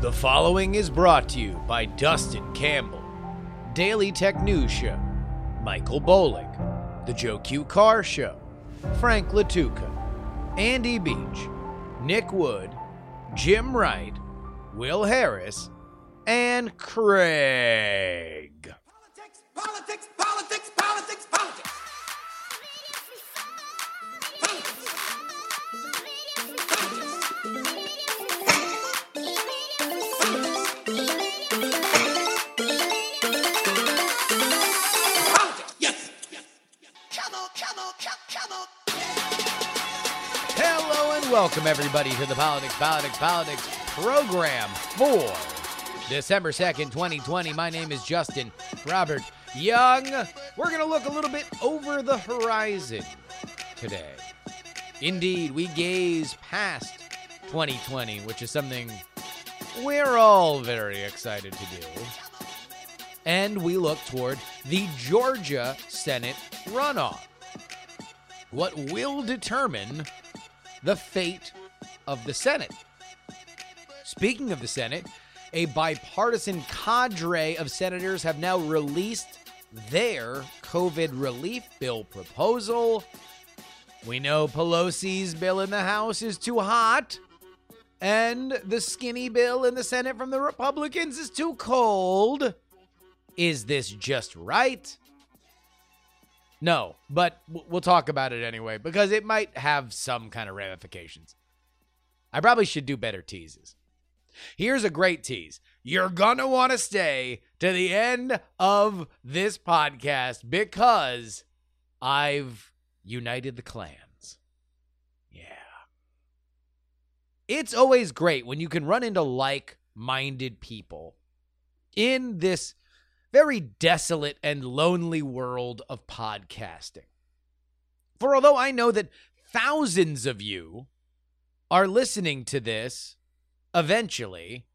The following is brought to you by Dustin Campbell, Daily Tech News Show, Michael Bolick, The Joe Q Car Show, Frank Latuca, Andy Beach, Nick Wood, Jim Wright, Will Harris, and Craig. Politics, politics, welcome everybody to the Politics, Politics, Politics program for December 2nd, 2020. My name is Justin Robert Young. We're going to look a little bit over the horizon today. Indeed, we gaze past 2020, which is something we're all very excited to do. And we look toward the Georgia Senate runoff. What will determine the fate of the Senate. Speaking of the Senate, a bipartisan cadre of senators have now released their COVID relief bill proposal. We know Pelosi's bill in the House is too hot, and the skinny bill in the Senate from the Republicans is too cold. Is this just right? No, but we'll talk about it anyway because it might have some kind of ramifications. I probably should do better teases. Here's a great tease. You're going to want to stay to the end of this podcast because I've united the clans. Yeah. It's always great when you can run into like minded people in this very desolate and lonely world of podcasting. For although I know that thousands of you are listening to this eventually,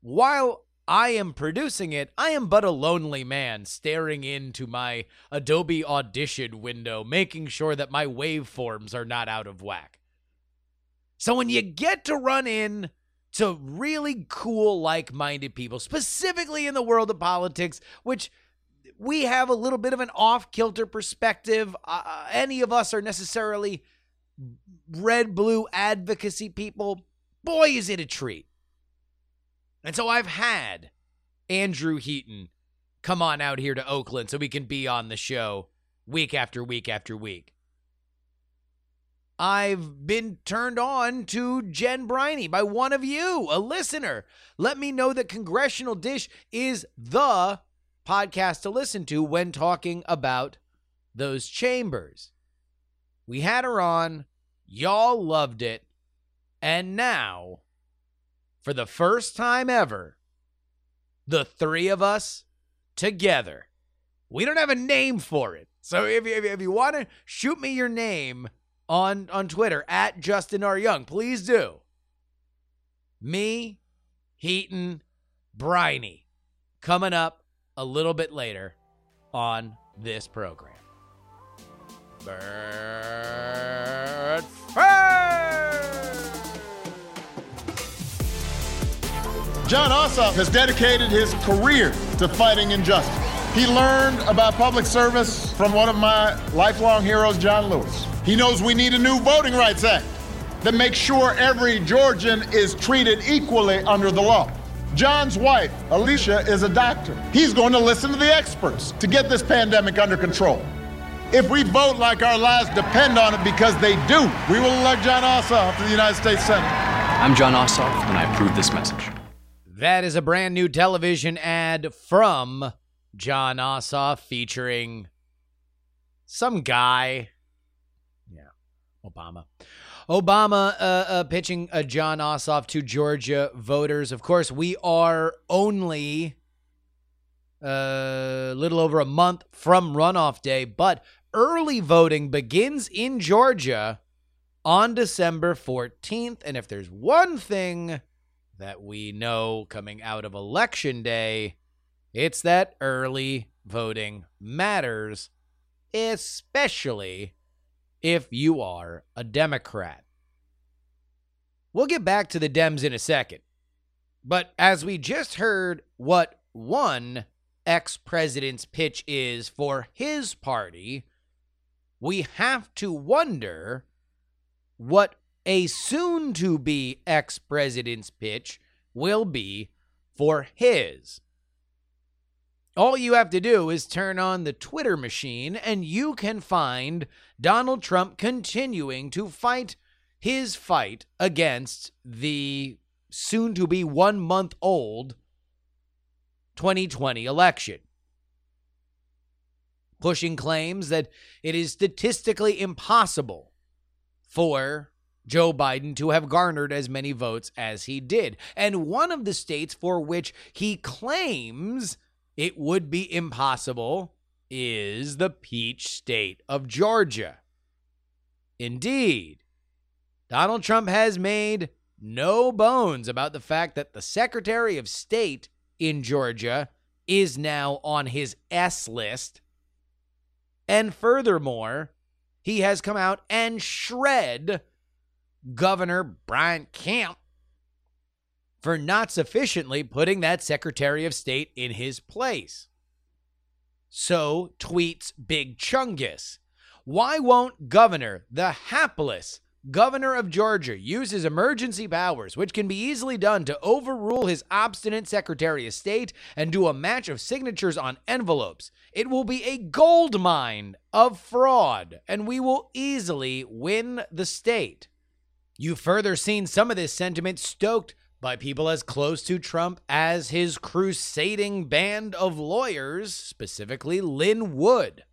while I am producing it, I am but a lonely man staring into my Adobe Audition window, making sure that my waveforms are not out of whack. So when you get to run in to really cool, like minded people, specifically in the world of politics, which we have a little bit of an off kilter perspective. Uh, any of us are necessarily red blue advocacy people. Boy, is it a treat. And so I've had Andrew Heaton come on out here to Oakland so we can be on the show week after week after week. I've been turned on to Jen Briney by one of you, a listener. Let me know that Congressional Dish is the podcast to listen to when talking about those chambers. We had her on, y'all loved it, and now, for the first time ever, the three of us together. We don't have a name for it. So if you, if you, want to shoot me your name on on Twitter at Justin R. Young. Please do. Me, Heaton, Briney, coming up a little bit later on this program. First, John Ossoff has dedicated his career to fighting injustice. He learned about public service from one of my lifelong heroes, John Lewis. He knows we need a new Voting Rights Act that makes sure every Georgian is treated equally under the law. John's wife, Alicia, is a doctor. He's going to listen to the experts to get this pandemic under control. If we vote like our lives depend on it because they do, we will elect John Ossoff to the United States Senate. I'm John Ossoff, and I approve this message. that is a brand new television ad from John Ossoff featuring some guy. Yeah, Obama. Obama uh, uh, pitching a John Ossoff to Georgia voters. Of course, we are only a little over a month from runoff day, but early voting begins in Georgia on December 14th. And if there's one thing that we know coming out of election day, it's that early voting matters, especially if you are a Democrat. We'll get back to the Dems in a second. But as we just heard, what one ex president's pitch is for his party, we have to wonder what a soon to be ex president's pitch will be for his. All you have to do is turn on the Twitter machine and you can find Donald Trump continuing to fight his fight against the soon to be one month old 2020 election. Pushing claims that it is statistically impossible for Joe Biden to have garnered as many votes as he did. And one of the states for which he claims it would be impossible is the peach state of Georgia. Indeed, Donald Trump has made no bones about the fact that the Secretary of State in Georgia is now on his S list. And furthermore, he has come out and shred Governor Brian Kemp for not sufficiently putting that Secretary of State in his place. So tweets Big Chungus. Why won't Governor, the hapless governor of Georgia, use his emergency powers, which can be easily done, to overrule his obstinate Secretary of State and do a match of signatures on envelopes? It will be a gold mine of fraud, and we will easily win the state. You've further seen some of this sentiment stoked by people as close to Trump as his crusading band of lawyers, specifically Lin Wood,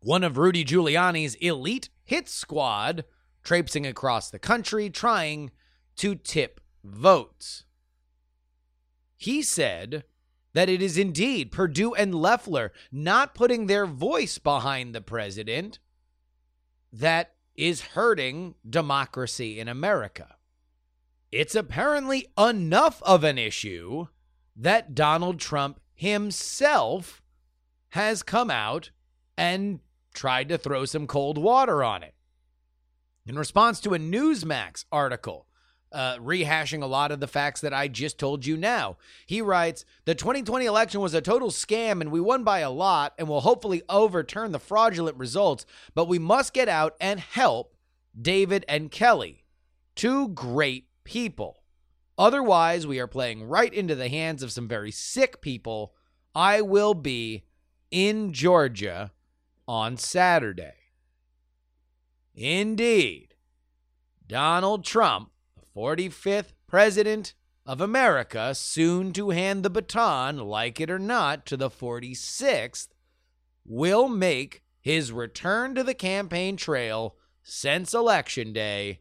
one of Rudy Giuliani's elite hit squad, traipsing across the country trying to tip votes. He said that it is indeed Perdue and Loeffler not putting their voice behind the president that is hurting democracy in America. It's apparently enough of an issue that Donald Trump himself has come out and tried to throw some cold water on it. In response to a Newsmax article uh, rehashing a lot of the facts that I just told you now, he writes The 2020 election was a total scam and we won by a lot and will hopefully overturn the fraudulent results, but we must get out and help David and Kelly, two great people. Otherwise, we are playing right into the hands of some very sick people. I will be in Georgia on Saturday. Indeed, Donald Trump, the 45th president of America, soon to hand the baton, like it or not, to the 46th, will make his return to the campaign trail since Election Day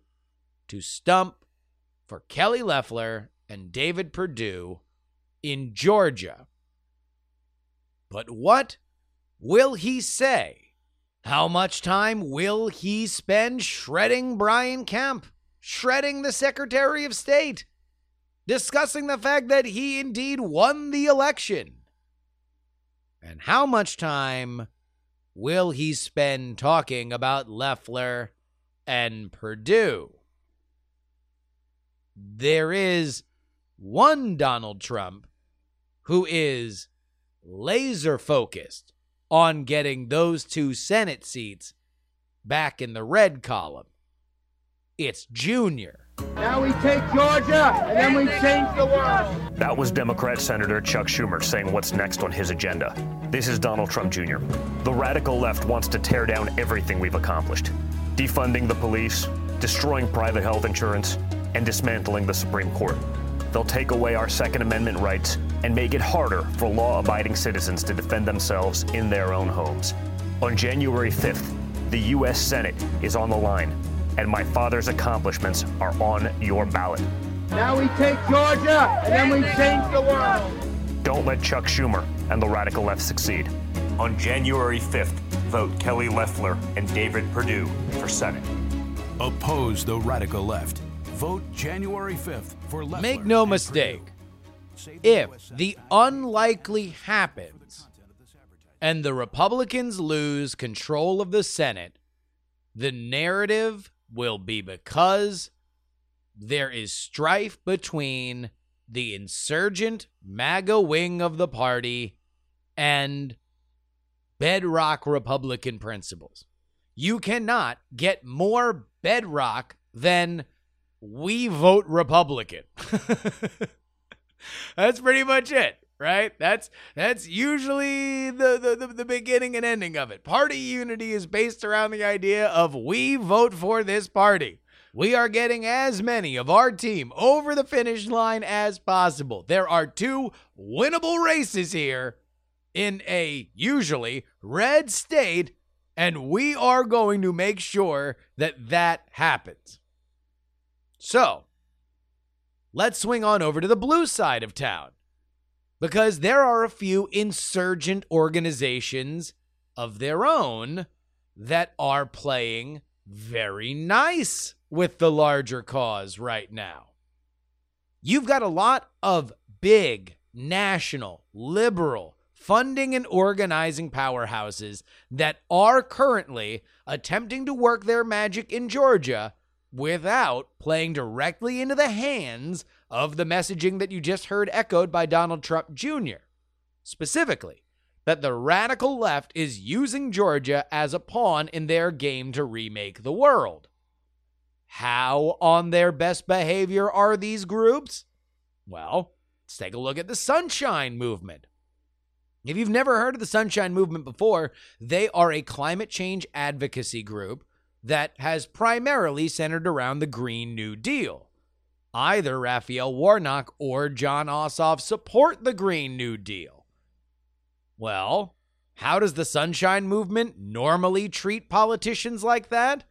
to stump for Kelly Loeffler and David Perdue in Georgia. But what will he say? How much time will he spend shredding Brian Kemp, shredding the Secretary of State, discussing the fact that he indeed won the election? And how much time will he spend talking about Loeffler and Perdue? There is one Donald Trump who is laser focused on getting those two Senate seats back in the red column. It's Junior. Now we take Georgia, and then we change the world. That was Democrat Senator Chuck Schumer saying what's next on his agenda. This is Donald Trump Jr. The radical left wants to tear down everything we've accomplished defunding the police, destroying private health insurance, and dismantling the Supreme Court. They'll take away our Second Amendment rights and make it harder for law abiding citizens to defend themselves in their own homes. On January 5th, the U.S. Senate is on the line, and my father's accomplishments are on your ballot. Now we take Georgia, and then we change the world. Don't let Chuck Schumer and the radical left succeed. On January 5th, vote Kelly Loeffler and David Perdue for Senate. Oppose the radical left. Vote January 5th for Loeffler Make no mistake, if the unlikely happens and the Republicans lose control of the Senate, the narrative will be because there is strife between the insurgent MAGA wing of the party and bedrock Republican principles. You cannot get more bedrock than we vote Republican. that's pretty much it, right? That's that's usually the, the, the, the beginning and ending of it. Party unity is based around the idea of we vote for this party. We are getting as many of our team over the finish line as possible. There are two winnable races here in a usually red state, and we are going to make sure that that happens. So, let's swing on over to the blue side of town because there are a few insurgent organizations of their own that are playing very nice with the larger cause right now. You've got a lot of big, national, liberal, funding and organizing powerhouses that are currently attempting to work their magic in Georgia without playing directly into the hands of the messaging that you just heard echoed by Donald Trump Jr. Specifically, that the radical left is using Georgia as a pawn in their game to remake the world. How on their best behavior are these groups? Well, let's take a look at the Sunshine Movement. If you've never heard of the Sunshine Movement before, they are a climate change advocacy group that has primarily centered around the Green New Deal. Either Raphael Warnock or John Ossoff support the Green New Deal. Well, how does the Sunshine Movement normally treat politicians like that?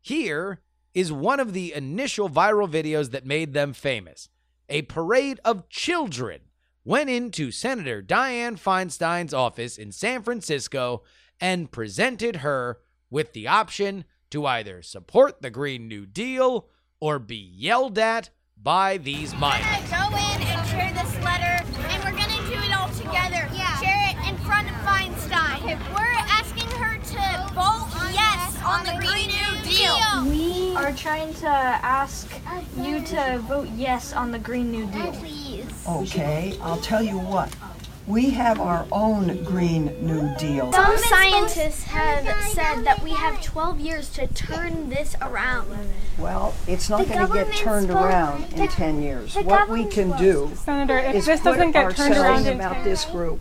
Here is one of the initial viral videos that made them famous. A parade of children went into Senator Dianne Feinstein's office in San Francisco and presented her with the option to either support the Green New Deal or be yelled at by these minors. We're gonna go in and share this letter, and we're gonna do it all together. Yeah. Share it in front of Feinstein. We're asking her to vote yes on the Green New Deal. We are trying to ask you to vote yes on the Green New Deal. Please. Okay, I'll tell you what. We have our own Green New Deal. Some scientists have said that we have 12 years to turn this around. Well, it's not going to get turned around in 10 years. What we can do Senator, if is this doesn't get turned around about this group.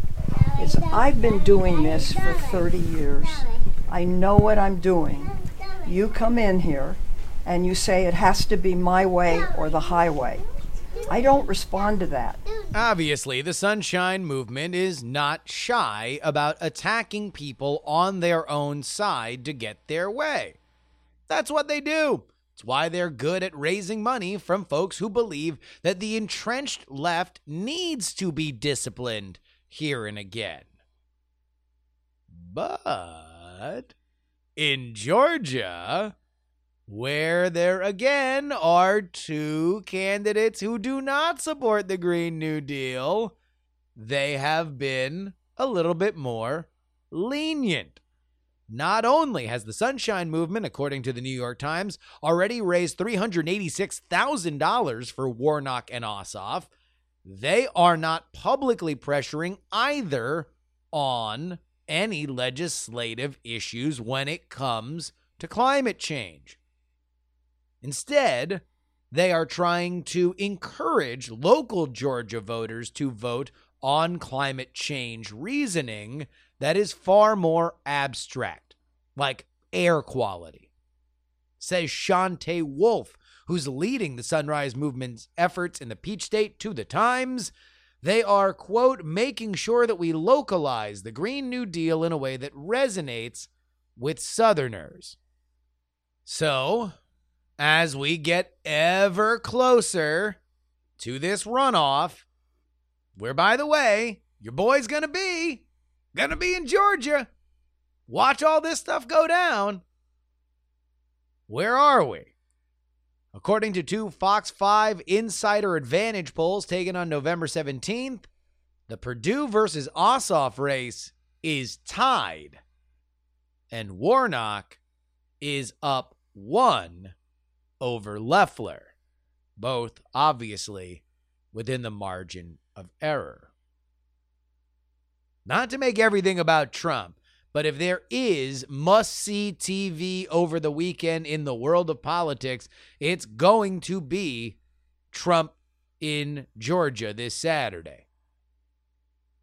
Is I've been doing this for 30 years. I know what I'm doing. You come in here and you say it has to be my way or the highway. I don't respond to that. Obviously, the Sunshine Movement is not shy about attacking people on their own side to get their way. That's what they do. It's why they're good at raising money from folks who believe that the entrenched left needs to be disciplined here and again. But in Georgia, where there again are two candidates who do not support the Green New Deal, they have been a little bit more lenient. Not only has the Sunshine Movement, according to the New York Times, already raised $386,000 for Warnock and Ossoff, they are not publicly pressuring either on any legislative issues when it comes to climate change. Instead, they are trying to encourage local Georgia voters to vote on climate change reasoning that is far more abstract, like air quality. Says Shantae Wolf, who's leading the Sunrise Movement's efforts in the Peach State to the Times. They are, quote, making sure that we localize the Green New Deal in a way that resonates with Southerners. So, as we get ever closer to this runoff, where, by the way, your boy's gonna be, gonna be in Georgia. Watch all this stuff go down. Where are we? According to two Fox 5 Insider Advantage polls taken on November 17th, the Perdue versus Ossoff race is tied, and Warnock is up one over Loeffler, both obviously within the margin of error. Not to make everything about Trump, but if there is must see TV over the weekend in the world of politics, it's going to be Trump in Georgia this Saturday.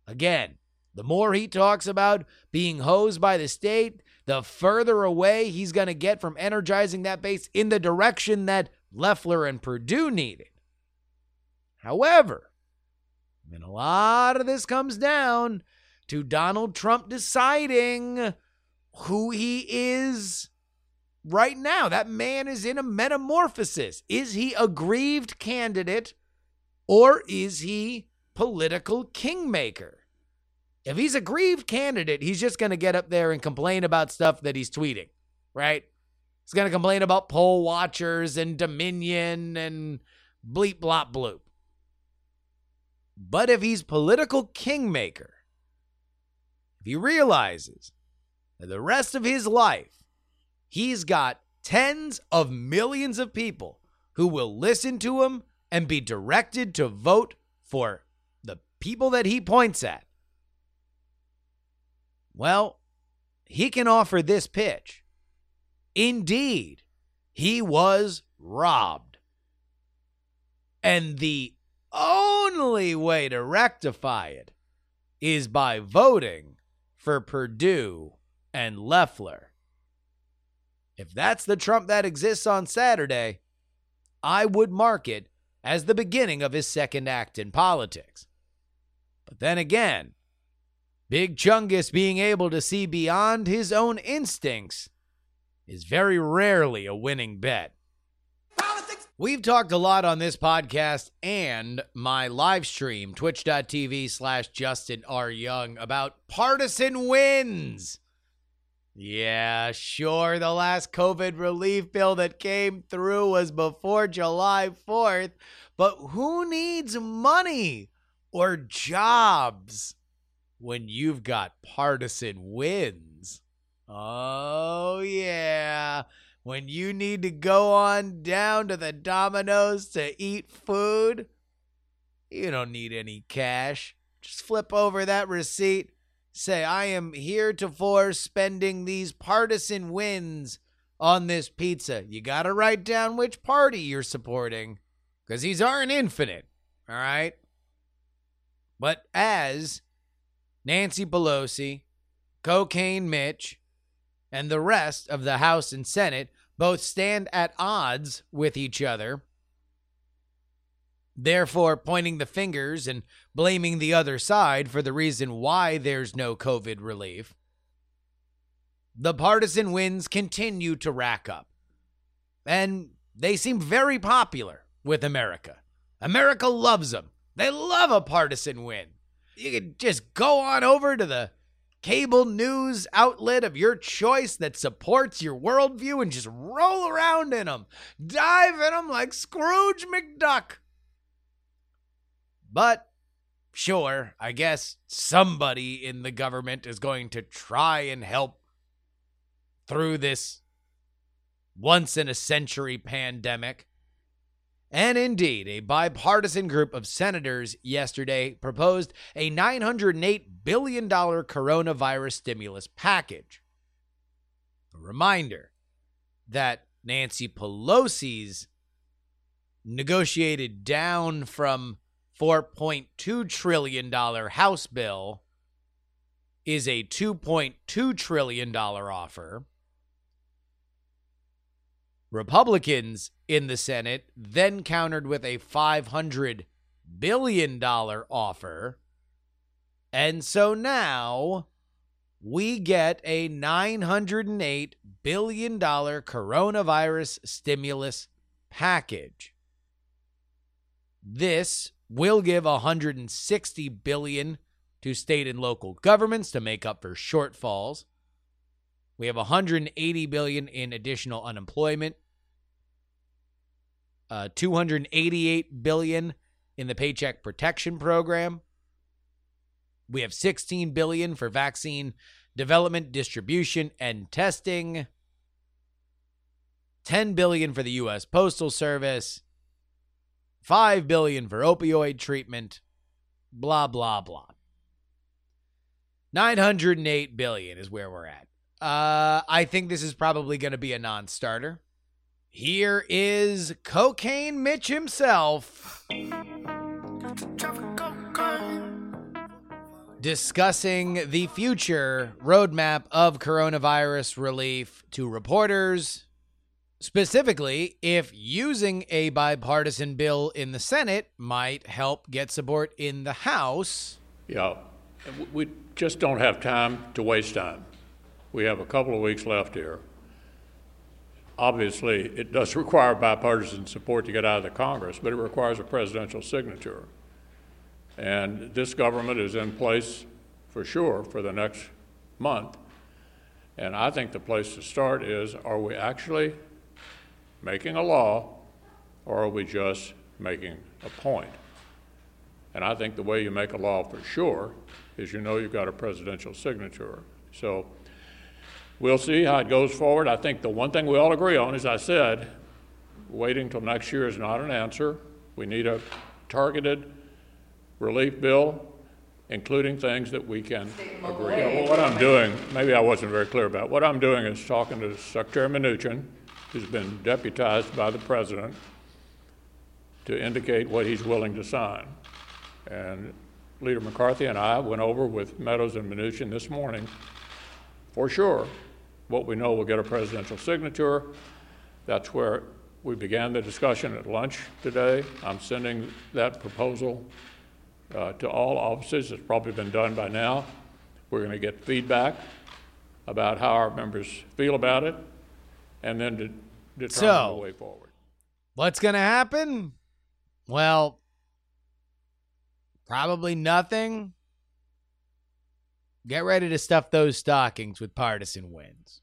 Again, the more he talks about being hosed by the state, the further away he's going to get from energizing that base in the direction that Loeffler and Perdue needed. However, and a lot of this comes down to Donald Trump deciding who he is right now. That man is in a metamorphosis. Is he a grieved candidate or is he political kingmaker? If he's a grieved candidate, he's just going to get up there and complain about stuff that he's tweeting, right? He's going to complain about poll watchers and Dominion and bleep, blop, bloop. But if he's political kingmaker, if he realizes that the rest of his life, he's got tens of millions of people who will listen to him and be directed to vote for the people that he points at, well, he can offer this pitch. Indeed, he was robbed. And the only way to rectify it is by voting for Perdue and Loeffler. If that's the Trump that exists on Saturday, I would mark it as the beginning of his second act in politics. But then again, Big Chungus being able to see beyond his own instincts is very rarely a winning bet. We've talked a lot on this podcast and my live stream, twitch.tv slash Justin R. Young, about partisan wins. Yeah, sure, the last COVID relief bill that came through was before July 4th, but who needs money or jobs when you've got partisan wins? Oh, yeah when you need to go on down to the Domino's to eat food, you don't need any cash. Just flip over that receipt. Say, I am heretofore spending these partisan wins on this pizza. You got to write down which party you're supporting because these aren't infinite. All right. But as Nancy Pelosi, Cocaine Mitch, and the rest of the House and Senate both stand at odds with each other, therefore pointing the fingers and blaming the other side for the reason why there's no COVID relief. The partisan wins continue to rack up, and they seem very popular with America. America loves them. They love a partisan win. You can just go on over to the cable news outlet of your choice that supports your worldview and just roll around in them, dive in them like Scrooge McDuck. But sure, I guess somebody in the government is going to try and help through this once in a century pandemic. And indeed, a bipartisan group of senators yesterday proposed a $908 billion coronavirus stimulus package. A reminder that Nancy Pelosi's negotiated down from $4.2 trillion House bill is a $2.2 trillion offer. Republicans in the Senate then countered with a $500 billion offer. And so now we get a $908 billion coronavirus stimulus package. This will give 160 billion to state and local governments to make up for shortfalls. We have 180 billion in additional unemployment uh, 288 billion in the Paycheck Protection Program. We have 16 billion for vaccine development, distribution, and testing. 10 billion for the US Postal Service. 5 billion for opioid treatment, blah blah blah. 908 billion is where we're at. Uh, I think this is probably going to be a non-starter. Here is Cocaine Mitch himself discussing the future roadmap of coronavirus relief to reporters. Specifically, if using a bipartisan bill in the Senate might help get support in the House. Yeah, we just don't have time to waste time. We have a couple of weeks left here. Obviously, it does require bipartisan support to get out of the Congress, but it requires a presidential signature. And this government is in place for sure for the next month. And I think the place to start is are we actually making a law or are we just making a point? And I think the way you make a law for sure is you know you've got a presidential signature. So we'll see how it goes forward. I think the one thing we all agree on, as I said, waiting till next year is not an answer. We need a targeted relief bill, including things that we can agree. Yeah, well, what I'm doing, maybe I wasn't very clear about. What I'm doing is talking to Secretary Mnuchin, who's been deputized by the president to indicate what he's willing to sign. And Leader McCarthy and I went over with Meadows and Mnuchin this morning. For sure, what we know will get a presidential signature. That's where we began the discussion at lunch today. I'm sending that proposal uh, to all offices. It's probably been done by now. We're going to get feedback about how our members feel about it and then to determine So- the way forward. What's going to happen? Well, probably nothing. Get ready to stuff those stockings with partisan wins.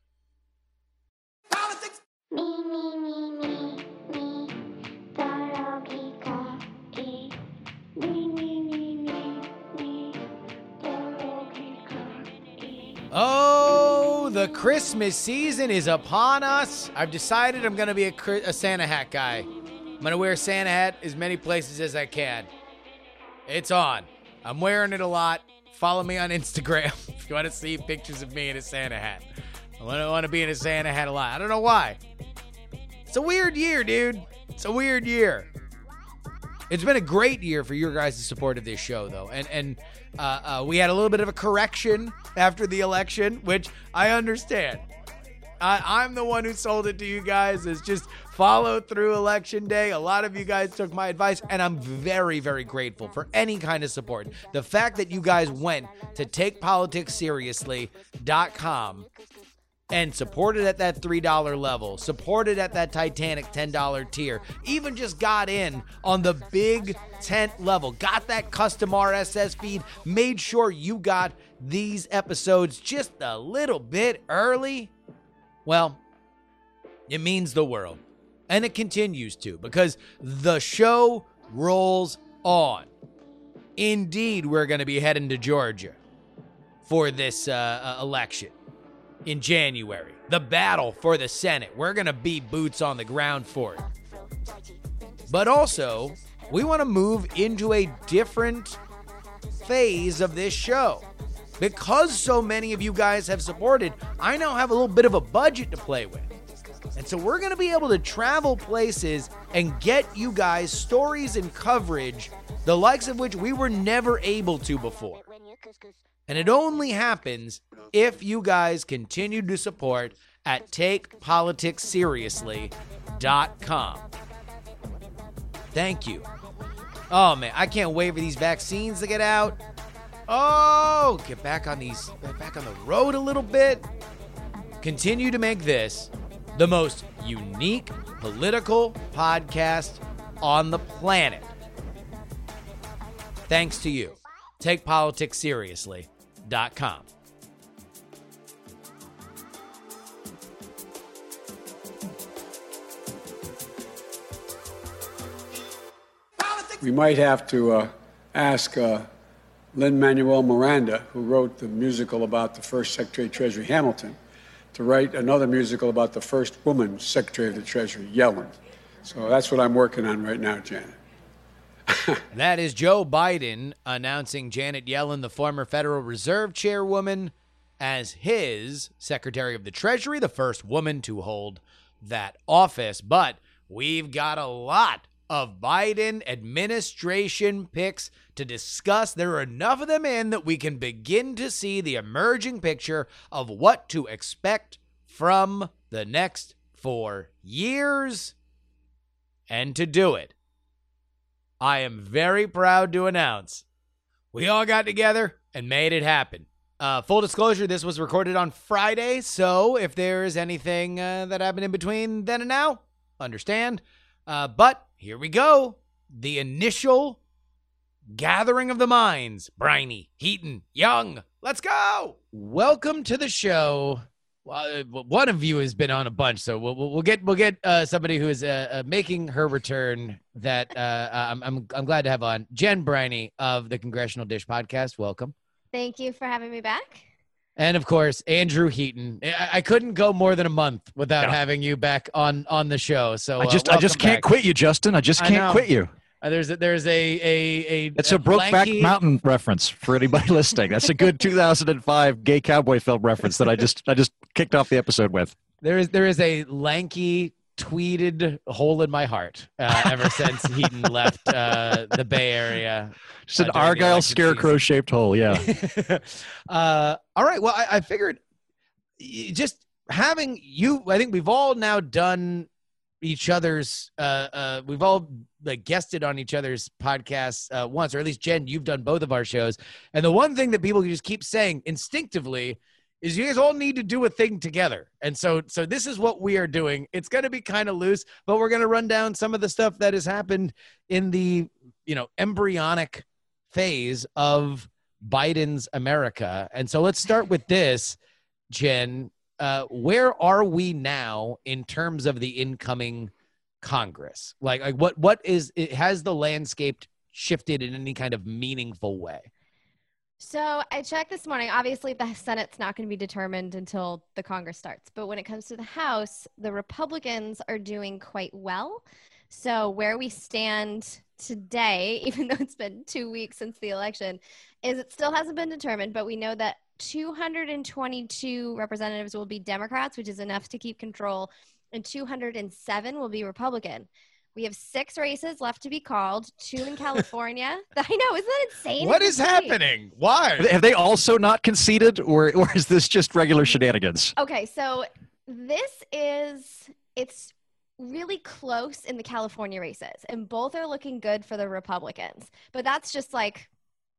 Oh, the Christmas season is upon us. I've decided I'm going to be a, a Santa hat guy. I'm going to wear a Santa hat as many places as I can. It's on. I'm wearing it a lot. Follow me on Instagram if you want to see pictures of me in a Santa hat. I want to, be in a Santa hat a lot. I don't know why. It's a weird year, dude. It's a weird year. It's been a great year for your guys' support of this show, though, and and uh, uh, we had a little bit of a correction after the election, which I understand. I, I'm the one who sold it to you guys. Is just follow through election day. A lot of you guys took my advice, and I'm very, very grateful for any kind of support. The fact that you guys went to takepoliticsseriously.com and supported at that $3 level, supported at that Titanic $10 tier, even just got in on the big tent level, got that custom RSS feed, made sure you got these episodes just a little bit early. Well, it means the world. And it continues to because the show rolls on. Indeed, we're going to be heading to Georgia for this uh, uh, election in January. The battle for the Senate. We're going to be boots on the ground for it. But also, we want to move into a different phase of this show. Because so many of you guys have supported, I now have a little bit of a budget to play with. And so we're going to be able to travel places and get you guys stories and coverage, the likes of which we were never able to before. And it only happens if you guys continue to support at takepoliticsseriously.com. Thank you. Oh man, I can't wait for these vaccines to get out. Oh, get back on these get back on the road a little bit. Continue to make this the most unique political podcast on the planet. Thanks to you. TakePoliticsSeriously.com. We might have to uh, ask uh, Lin Manuel Miranda, who wrote the musical about the first Secretary of Treasury Hamilton, to write another musical about the first woman Secretary of the Treasury, Yellen. So that's what I'm working on right now, Janet. that is Joe Biden announcing Janet Yellen, the former Federal Reserve chairwoman, as his Secretary of the Treasury, the first woman to hold that office. But we've got a lot of Biden administration picks to discuss. There are enough of them in that we can begin to see the emerging picture of what to expect from the next four years. And to do it, I am very proud to announce we all got together and made it happen. Uh, full disclosure, this was recorded on Friday, so if there is anything uh, that happened in between then and now, understand. Uh, but here we go. The initial gathering of the minds. Briney, Heaton, Young, let's go. Welcome to the show. Well, uh, one of you has been on a bunch, so we'll, we'll get we'll get uh, somebody who is uh, uh, making her return. That uh, I'm, I'm I'm glad to have on Jen Briney of the Congressional Dish podcast. Welcome. Thank you for having me back. And of course, Andrew Heaton. I, I couldn't go more than a month without Yeah. having you back on on the show. So I just uh, I just can't back. quit you, Justin. I just can't know. quit you. Uh, there's a, there's a a a It's a Brokeback lanky- Mountain reference for anybody listening. That's a good 2005 gay cowboy film reference that I just I just kicked off the episode with. There is there is a lanky tweeted hole in my heart uh, ever since Heaton left uh, the Bay Area. Just an uh, during Argyle scarecrow shaped hole. Yeah. uh, all right. Well, I, I figured just having you. I think we've all now done each other's. Uh, uh, we've all like guested on each other's podcasts uh, once, or at least Jen, you've done both of our shows. And the one thing that people just keep saying instinctively is you guys all need to do a thing together. And so so this is what we are doing. It's going to be kind of loose, but we're going to run down some of the stuff that has happened in the, you know, embryonic phase of Biden's America. And so let's start with this, Jen. Uh, where are we now in terms of the incoming Congress? Like, like what what is it has the landscape shifted in any kind of meaningful way? So I checked this morning. Obviously, the Senate's not going to be determined until the Congress starts. But when it comes to the House, the Republicans are doing quite well. So where we stand today, even though it's been two weeks since the election, is it still hasn't been determined. But we know that 222 representatives will be Democrats, which is enough to keep control, and 207 will be Republican. We have six races left to be called, two in California. I know, isn't that insane? What It's is insane. happening? Why? Have they also not conceded, or or is this just regular shenanigans? Okay, so this is it's really close in the California races, and both are looking good for the Republicans. But that's just like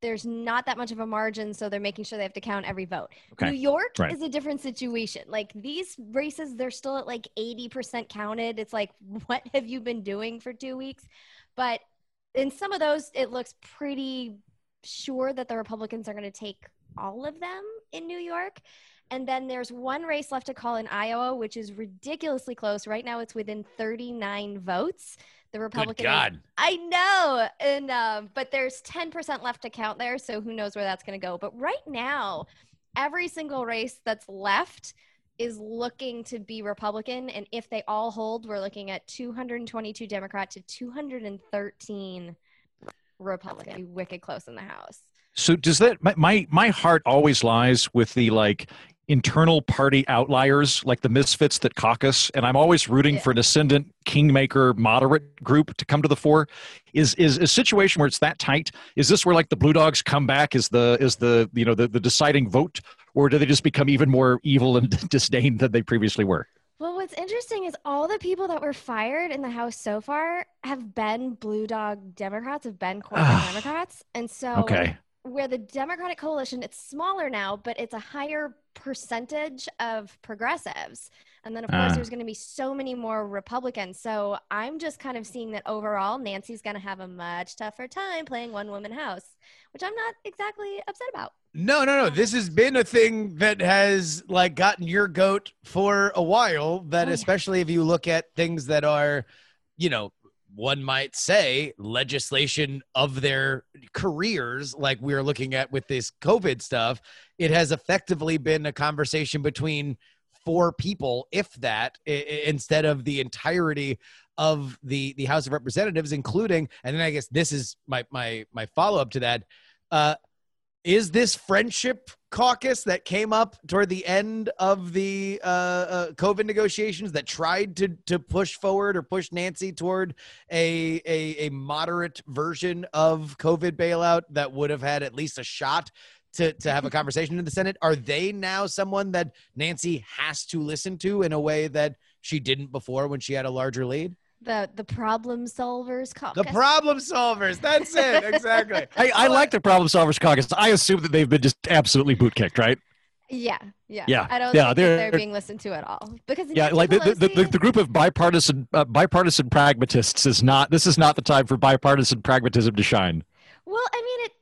there's not that much of a margin, so they're making sure they have to count every vote. Okay, New York right. is a different situation. Like these races, they're still at like 80% counted. It's like, what have you been doing for two weeks? But in some of those, it looks pretty sure that the Republicans are going to take all of them in New York. And then there's one race left to call in Iowa, which is ridiculously close. Right now, it's within 39 votes. The Republican. is- God. I know, and um, but there's 10% left to count there, so who knows where that's going to go. But right now, every single race that's left is looking to be Republican, and if they all hold, we're looking at 222 Democrat to 213 Republican. Wicked close in the House. So does that my, my my heart always lies with the like internal party outliers like the misfits that caucus and i'm always rooting for an ascendant kingmaker moderate group to come to the fore. Is is a situation where it's that tight? Is this where like the blue dogs come back is the is the you know the, the deciding vote? Or do they just become even more evil and disdain than they previously were? Well, what's interesting is all the people that were fired in the House so far have been blue dog Democrats, have been corporate ah. Democrats. And so Okay. Where the Democratic coalition, it's smaller now, but it's a higher percentage of progressives. And then, of course, Ah. there's going to be so many more Republicans. So I'm just kind of seeing that overall, Nancy's going to have a much tougher time playing one woman House, which I'm not exactly upset about. No, no, no. This has been a thing that has like gotten your goat for a while. That especially if you look at things that are, you know, one might say legislation of their careers, like we are looking at with this COVID stuff, it has effectively been a conversation between four people, if that, instead of the entirety of the the House of Representatives, including, and then I guess this is my my my follow up to that. Uh, is this friendship caucus that came up toward the end of the uh, uh, COVID negotiations that tried to to push forward or push Nancy toward a, a a moderate version of COVID bailout that would have had at least a shot to to have a conversation in the Senate? Are they now someone that Nancy has to listen to in a way that she didn't before when she had a larger lead? The the problem solvers caucus. The problem solvers. That's it. Exactly. I, I like the problem solvers caucus. I assume that they've been just absolutely boot kicked, right? Yeah, yeah, Yeah, I don't yeah, think they're- they're being listened to at all because Yeah, Nancy like the, the, the, the group of bipartisan uh, bipartisan pragmatists is not. This is not the time for bipartisan pragmatism to shine. Well, I mean, it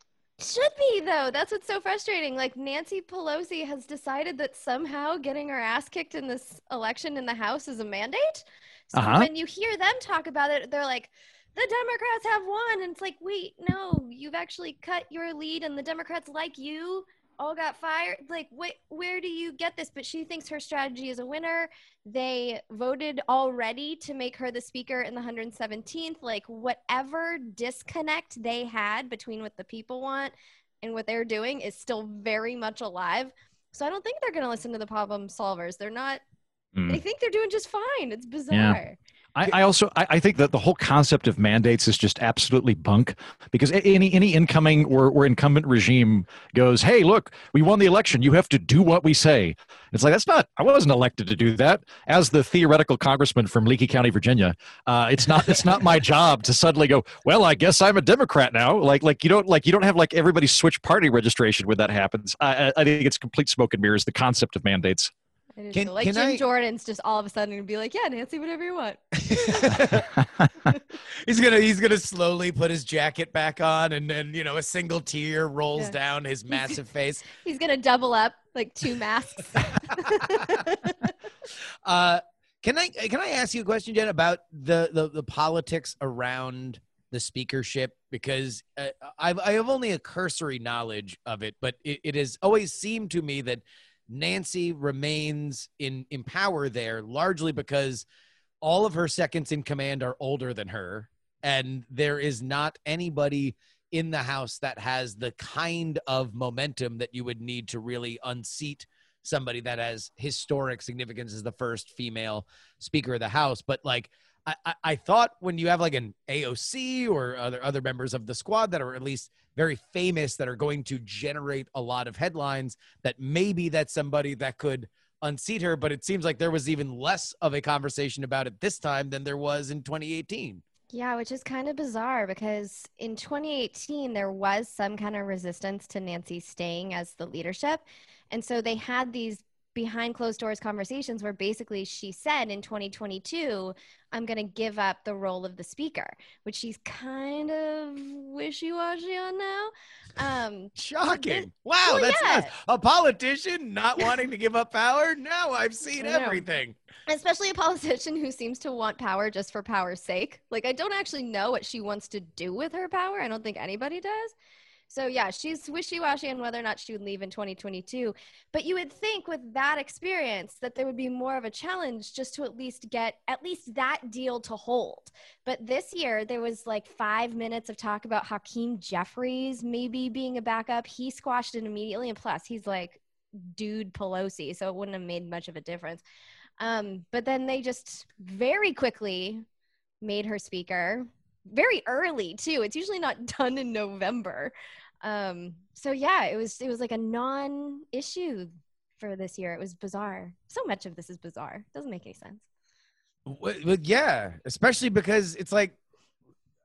should be though. That's what's so frustrating. Like Nancy Pelosi has decided that somehow getting her ass kicked in this election in the House is a mandate. So Uh-huh. when you hear them talk about it, they're like, "The Democrats have won," and it's like, "Wait, no, you've actually cut your lead, and the Democrats like you." All got fired. Like, wait, where do you get this? But she thinks her strategy is a winner. They voted already to make her the speaker in the 117th. Like, whatever disconnect they had between what the people want and what they're doing is still very much alive. So I don't think they're going to listen to the problem solvers. They're not, Mm. they think they're doing just fine. It's bizarre. I, I also I, I think that the whole concept of mandates is just absolutely bunk because any any incoming or, or incumbent regime goes, hey, look, we won the election. You have to do what we say. It's like that's not. I wasn't elected to do that. As the theoretical congressman from Leakey County, Virginia, uh, it's not it's not my job to suddenly go. Well, I guess I'm a Democrat now. Like like you don't like you don't have like everybody switch party registration when that happens. I I think it's complete smoke and mirrors. The concept of mandates. It is Can- so- like can Jim I- Jordan's just all of a sudden gonna be like, yeah, Nancy, whatever you want. he's gonna he's gonna slowly put his jacket back on, and then you know a single tear rolls Yeah. down his massive face. He's gonna double up like two masks. Uh, can I can I ask you a question, Jen, about the the, the politics around the speakership? Because uh, I've I have only a cursory knowledge of it, but it, it has always seemed to me that Nancy remains in in power there largely because all of her seconds in command are older than her, and there is not anybody in the House that has the kind of momentum that you would need to really unseat somebody that has historic significance as the first female speaker of the house. But like I, I, thought when you have like an aoc or other other members of the squad that are at least very famous that are going to generate a lot of headlines that maybe that's somebody that could unseat her but it seems like there was even less of a conversation about it this time than there was in 2018 Yeah, which is kind of bizarre because in 2018, there was some kind of resistance to Nancy staying as the leadership. And so they had these behind closed doors conversations where basically she said in 2022, I'm going to give up the role of the speaker, which she's kind of wishy washy on now. Um, shocking wow Well, that's yeah. nuts. a politician not wanting to give up power now i've seen everything especially a politician who seems to want power just for power's sake. Like, I don't actually know what she wants to do with her power. I don't think anybody does. So, yeah, she's wishy washy on whether or not she would leave in 2022. But you would think with that experience that there would be more of a challenge just to at least get at least that deal to hold. But this year, there was like five minutes of talk about Hakeem Jeffries maybe being a backup. He squashed it immediately. And plus, he's like, dude Pelosi. So it wouldn't have made much of a difference. Um, but then they just very quickly made her speaker very early too. It's usually not done in November. Um, so yeah, it was it was like a non-issue for this year. It was bizarre. So much of this is bizarre. Doesn't make any sense. Well, yeah, especially because it's like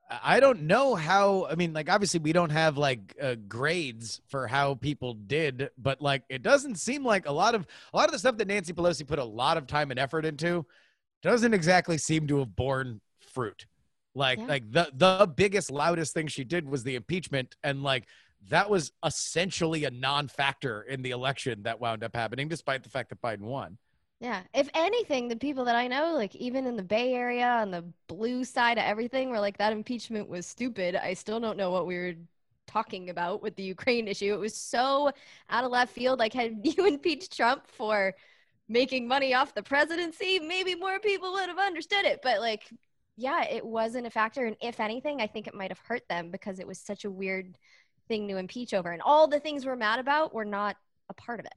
I don't know how. I mean, like obviously we don't have like uh, grades for how people did, but like it doesn't seem like a lot of a lot of the stuff that Nancy Pelosi put a lot of time and effort into doesn't exactly seem to have borne fruit. Like Yeah. like the the biggest loudest thing she did was the impeachment, and like that was essentially a non-factor in the election that wound up happening, despite the fact that Biden won. Yeah. If anything, the people that I know, like even in the Bay Area on the blue side of everything, were like that impeachment was stupid. I still don't know what we were talking about with the Ukraine issue. It was so out of left field. Like, had you impeached Trump for making money off the presidency, maybe more people would have understood it. But like, yeah, it wasn't a factor. And if anything, I think it might have hurt them because it was such a weird thing to impeach over. And all the things we're mad about were not a part of it.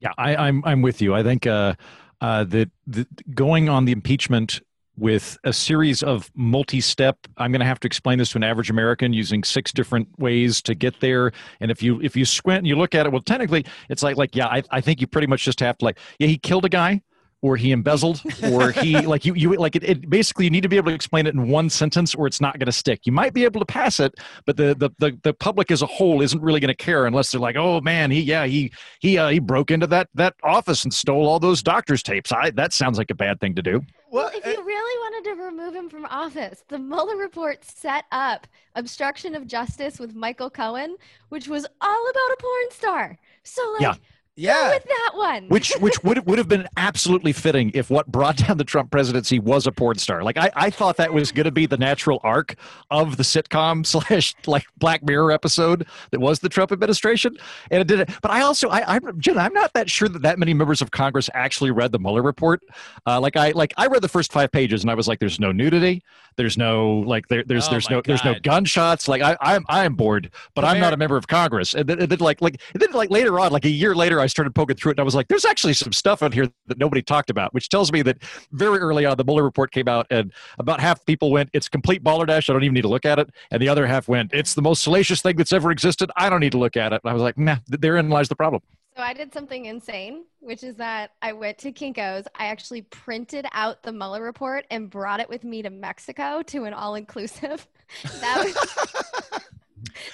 Yeah, I, I'm I'm with you. I think uh, uh, that that going on the impeachment with a series of multi-step i'm going to have to explain this to an average american using six different ways to get there and if you if you squint and you look at it well technically it's like like yeah i, I think you pretty much just have to like yeah he killed a guy or he embezzled or he like you you like it, it basically you need to be able to explain it in one sentence or it's not going to stick you might be able to pass it but the the the, the public as a whole isn't really going to care unless they're like oh man he yeah he he uh, he broke into that that office and stole all those doctors tapes i that sounds like a bad thing to do Well, if you really wanted to remove him from office, the Mueller report set up obstruction of justice with Michael Cohen, which was all about a porn star. So, like, Yeah. Go Yeah. with that one. which which would would have been absolutely fitting if what brought down the Trump presidency was a porn star. Like I, I thought that was going to be the natural arc of the sitcom slash like Black Mirror episode that was the Trump administration, and it did it. But I also I I'm Jen, I'm not that sure that that many members of Congress actually read the Mueller report. Uh, like I like I read the first five pages and I was like, there's no nudity, there's no like there, there's Oh there's my no there's no God. gunshots. Like I I'm I'm bored, but I'm not a member of Congress. And then, and then like like and then like later on, like a year later, I started poking through it, and I was like, "There's actually some stuff in here that nobody talked about," which tells me that very early on, the Mueller report came out, and about half people went, "It's complete balderdash. I don't even need to look at it," and the other half went, "It's the most salacious thing that's ever existed. I don't need to look at it." And I was like, "Nah, therein lies the problem." So I did something insane, which is that I went to Kinko's. I actually printed out the Mueller report and brought it with me to Mexico to an all-inclusive. That was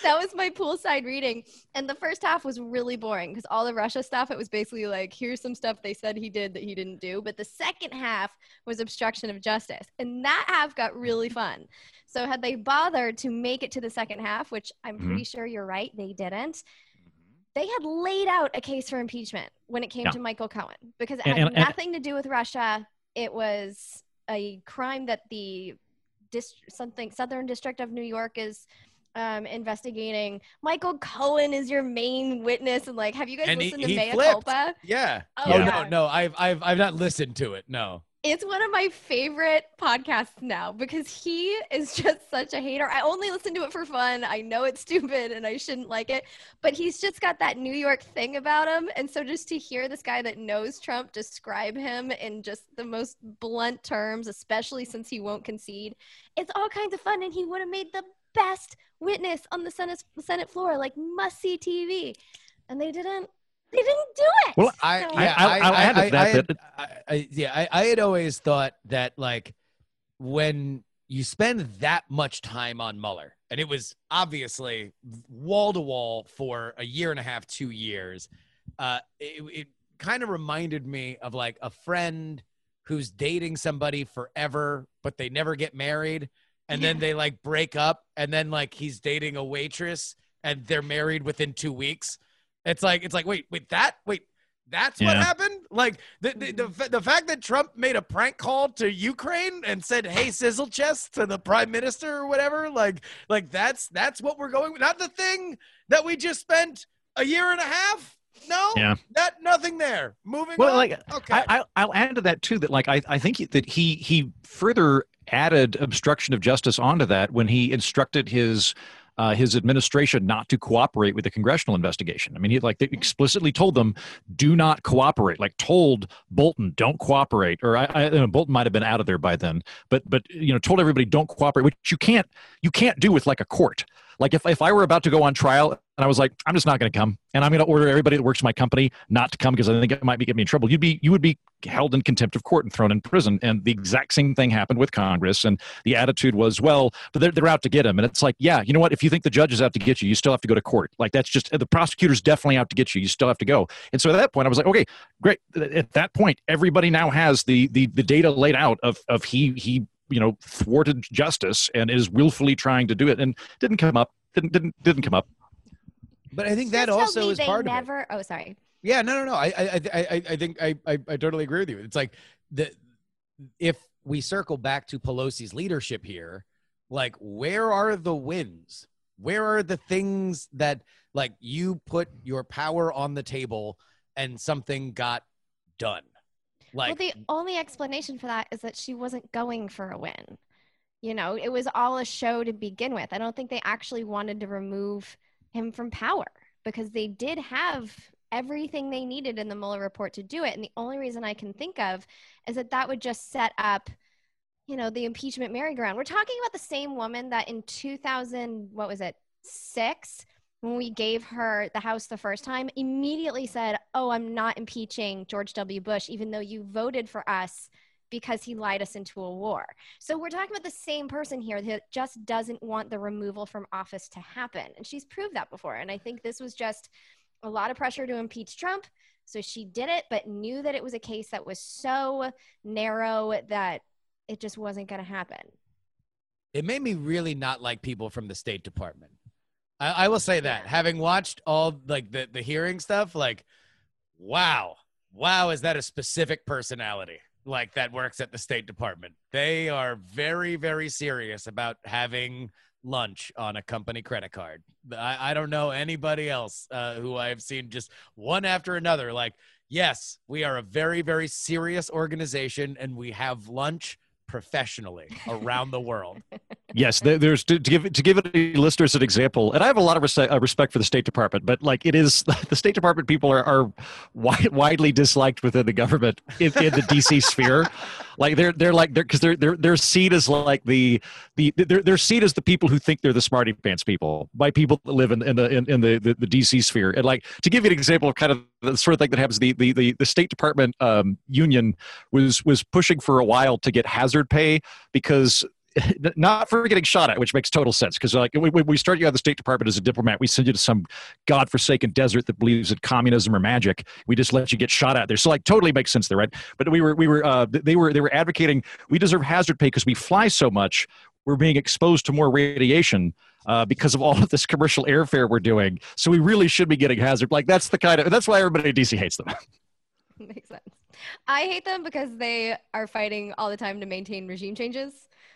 that was my poolside reading, and the first half was really boring because all the Russia stuff. It was basically like, here's some stuff they said he did that he didn't do, but the second half was obstruction of justice, and that half got really fun. So had they bothered to make it to the second half, which I'm mm-hmm. pretty sure you're right, they didn't mm-hmm. they had laid out a case for impeachment when it came Yeah. to Michael Cohen because it And- had and- and- nothing to do with Russia. It was a crime that the dist- something Southern District of New York is um, investigating. Michael Cohen is your main witness, and like, have you guys And he, listened to he Mea flipped. Culpa? Yeah. Oh, Oh, yeah. no, no. I've I've I've not listened to it. No. It's one of my favorite podcasts now because he is just such a hater. I only listen to it for fun. I know it's stupid and I shouldn't like it, but he's just got that New York thing about him. And so just to hear this guy that knows Trump describe him in just the most blunt terms, especially since he won't concede, it's all kinds of fun. And he would have made the best witness on the Senate, Senate floor, like must see TV. And they didn't. They didn't do it. Well, I, So- yeah, I- I'll I, to I- that I had- I- I- yeah, I, I had always thought that like when you spend that much time on Mueller, and it was obviously wall to wall for a year and a half, two years, uh, it, it kind of reminded me of like a friend who's dating somebody forever, but they never get married, and then they like break up, and then like he's dating a waitress, and they're married within two weeks. It's like it's like wait wait that wait that's what Yeah. happened. Like the the, the the fact that Trump made a prank call to Ukraine and said hey sizzle chest to the prime minister or whatever. Like like that's that's what we're going. Not the thing that we just spent a year and a half. No, Yeah. that nothing there. Moving Well, on. like okay. I, I, I'll add to that too that like I, I think that he he further added obstruction of justice onto that when he instructed his uh, his administration not to cooperate with the congressional investigation. I mean, he like explicitly told them, "Do not cooperate." Like told Bolton, "Don't cooperate," or I, I know, Bolton might have been out of there by then, but but you know, told everybody, "Don't cooperate," which you can't you can't do with like a court. Like if if I were about to go on trial and I was like, "I'm just not going to come," and I'm going to order everybody that works for my company not to come because I think it might be get me in trouble, you'd be you would be held in contempt of court and thrown in prison. And the mm-hmm. exact same thing happened with Congress. And the attitude was, well, they're, they're out to get him. And it's like, yeah, you know what? If you think the judge is out to get you, you still have to go to court. Like that's just the prosecutor's definitely out to get you. You still have to go. And so at that point, I was like, okay, great. At that point, everybody now has the the the data laid out of of he he you know thwarted justice and is willfully trying to do it and didn't come up didn't didn't didn't come up. but I think that Just also is they part of it. never. Oh, sorry. Yeah, no, no, no. I, I, I, I, I think I, I, I totally agree with you. It's like the if we circle back to Pelosi's leadership here, like where are the wins? Where are the things that like you put your power on the table and something got done? Like, well, the only explanation for that is that she wasn't going for a win. You know, it was all a show to begin with. I don't think they actually wanted to remove him from power because they did have everything they needed in the Mueller report to do it. And the only reason I can think of is that that would just set up, you know, the impeachment merry-go-round. We're talking about the same woman that in 2000, what was it, six, when we gave her the House the first time, immediately said, Oh, I'm not impeaching George W. Bush, even though you voted for us because he lied us into a war. So we're talking about the same person here that just doesn't want the removal from office to happen. And she's proved that before. And I think this was just a lot of pressure to impeach Trump. So she did it, but knew that it was a case that was so narrow that it just wasn't going to happen. It made me really not like people from the State Department. I, I will say that having watched all like the the hearing stuff, like, wow, wow, is that a specific personality like that works at the State Department? They are very, very serious about having lunch on a company credit card. I, I don't know anybody else uh, who I've seen just one after another. Like, yes, we are a very, very serious organization, and we have lunch professionally around the world. yes, there's to, to, give to give it listeners an example, and I have a lot of respect, uh, respect for the State Department, but like it is the State Department people are, are wide, widely disliked within the government in, in the DC sphere. Like they're they're like they're because they're they're they're seen as like the the they're they're seen as the people who think they're the smarty pants people by people that live in, in the in, in the, the, the DC sphere. And like to give you an example of kind of the sort of thing that happens, the the the, the State Department um, union was was pushing for a while to get hazard pay because not for getting shot at, which makes total sense. Because like when we start you out of the State Department as a diplomat, we send you to some godforsaken desert that believes in communism or magic. We just let you get shot at there. So like totally makes sense there, right? But we were we were uh, they were they were advocating we deserve hazard pay because we fly so much. We're being exposed to more radiation uh, because of all of this commercial airfare we're doing. So we really should be getting hazard. Like that's the kind of that's why everybody in DC hates them. Makes sense. I hate them because they are fighting all the time to maintain regime changes.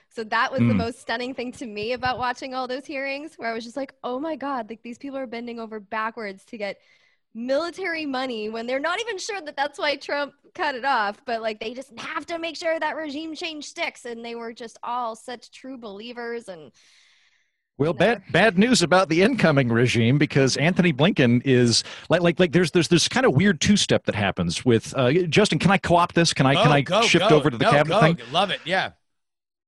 So that was mm. the most stunning thing to me about watching all those hearings, where I was just like, oh my God, like these people are bending over backwards to get military money when they're not even sure that that's why Trump cut it off, but like they just have to make sure that regime change sticks. And they were just all such true believers and. Well, bad bad news about the incoming regime because Antony Blinken is like like like there's there's this kind of weird two step that happens with uh, Justin. Can I co-opt this? Can I oh, can I go, shift go. over to the no, cabinet go. thing? Love it. Yeah.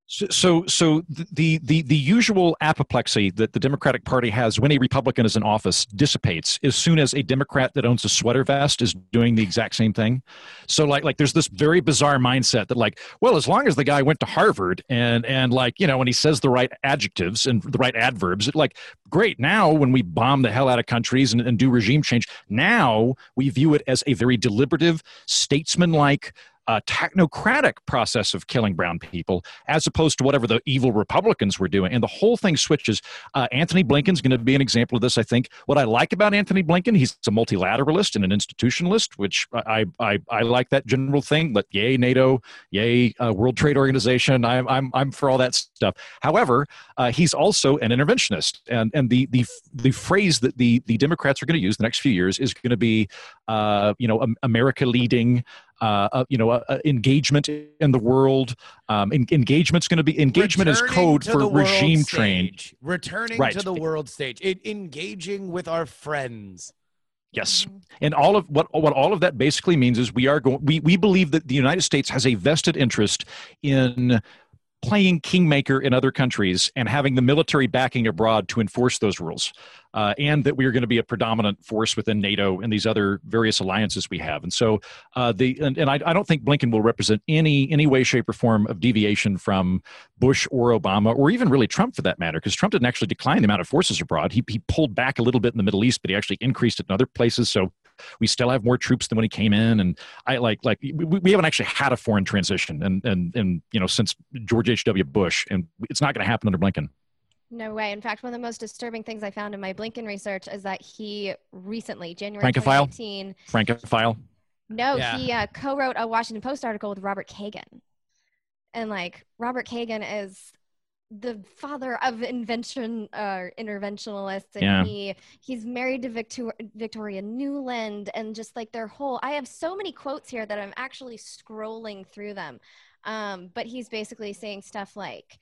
So, so the, the the usual apoplexy that the Democratic Party has when a Republican is in office dissipates as soon as a Democrat that owns a sweater vest is doing the exact same thing. So, like, like there's this very bizarre mindset that, like, well, as long as the guy went to Harvard and and like you know, when he says the right adjectives and the right adverbs, it, like, great. Now, when we bomb the hell out of countries and, and do regime change, now we view it as a very deliberative, statesman-like uh, technocratic process of killing brown people as opposed to whatever the evil Republicans were doing. And the whole thing switches. Uh, Antony Blinken's going to be an example of this, I think. What I like about Antony Blinken, he's a multilateralist and an institutionalist, which I, I, I like that general thing. But yay, NATO, yay, uh, World Trade Organization. I'm, I'm, I'm for all that stuff. However, uh, he's also an interventionist. And, and the, the, the phrase that the, the Democrats are going to use the next few years is going to be, uh, you know, America leading, uh, uh, you know, uh, uh, engagement in the world. Um, en- engagement's going to be engagement Returning is code to for the world regime stage. train. Returning Right. to the world stage. It, engaging with our friends. Yes, and all of what what all of that basically means is we are going. We we believe that the United States has a vested interest in playing kingmaker in other countries and having the military backing abroad to enforce those rules, uh, and that we are going to be a predominant force within NATO and these other various alliances we have. And so, uh, the and, and I, I don't think Blinken will represent any any way, shape, or form of deviation from Bush or Obama or even really Trump for that matter, because Trump didn't actually decline the amount of forces abroad. He he pulled back a little bit in the Middle East, but he actually increased it in other places. So we still have more troops than when he came in and i like like we, we haven't actually had a foreign transition and and and you know since george h.w bush and it's not going to happen under blinken. No way. In fact, one of the most disturbing things I found in my Blinken research is that he recently, January francophile? 2018, francophile? No, Yeah. he uh, co-wrote a Washington Post article with Robert Kagan, and like Robert Kagan is the father of invention uh interventionalists and Yeah. he he's married to Victor- Victoria Nuland and just like their whole I have so many quotes here that I'm actually scrolling through them. Um but he's basically saying stuff like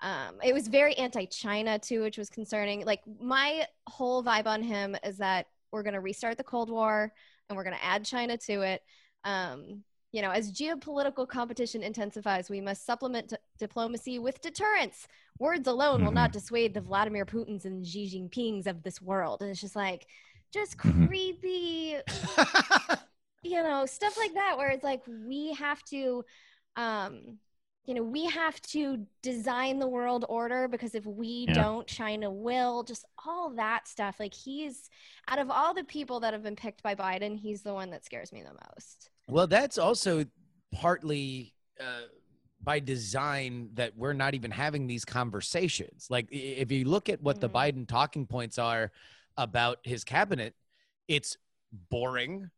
um it was very anti-China too which was concerning. Like my whole vibe on him is that we're going to restart the Cold War and we're going to add China to it. Um you know, as geopolitical competition intensifies, we must supplement d- diplomacy with deterrence. Words alone will not dissuade the Vladimir Putins and Xi Jinpings of this world. And it's just like, just creepy, you know, stuff like that, where it's like, we have to, um, you know, we have to design the world order because if we Yeah. don't, China will. Just all that stuff. Like, he's, out of all the people that have been picked by Biden, he's the one that scares me the most. Well, that's also partly uh, by design that we're not even having these conversations. Like, if you look at what the Biden talking points are about his cabinet, it's boring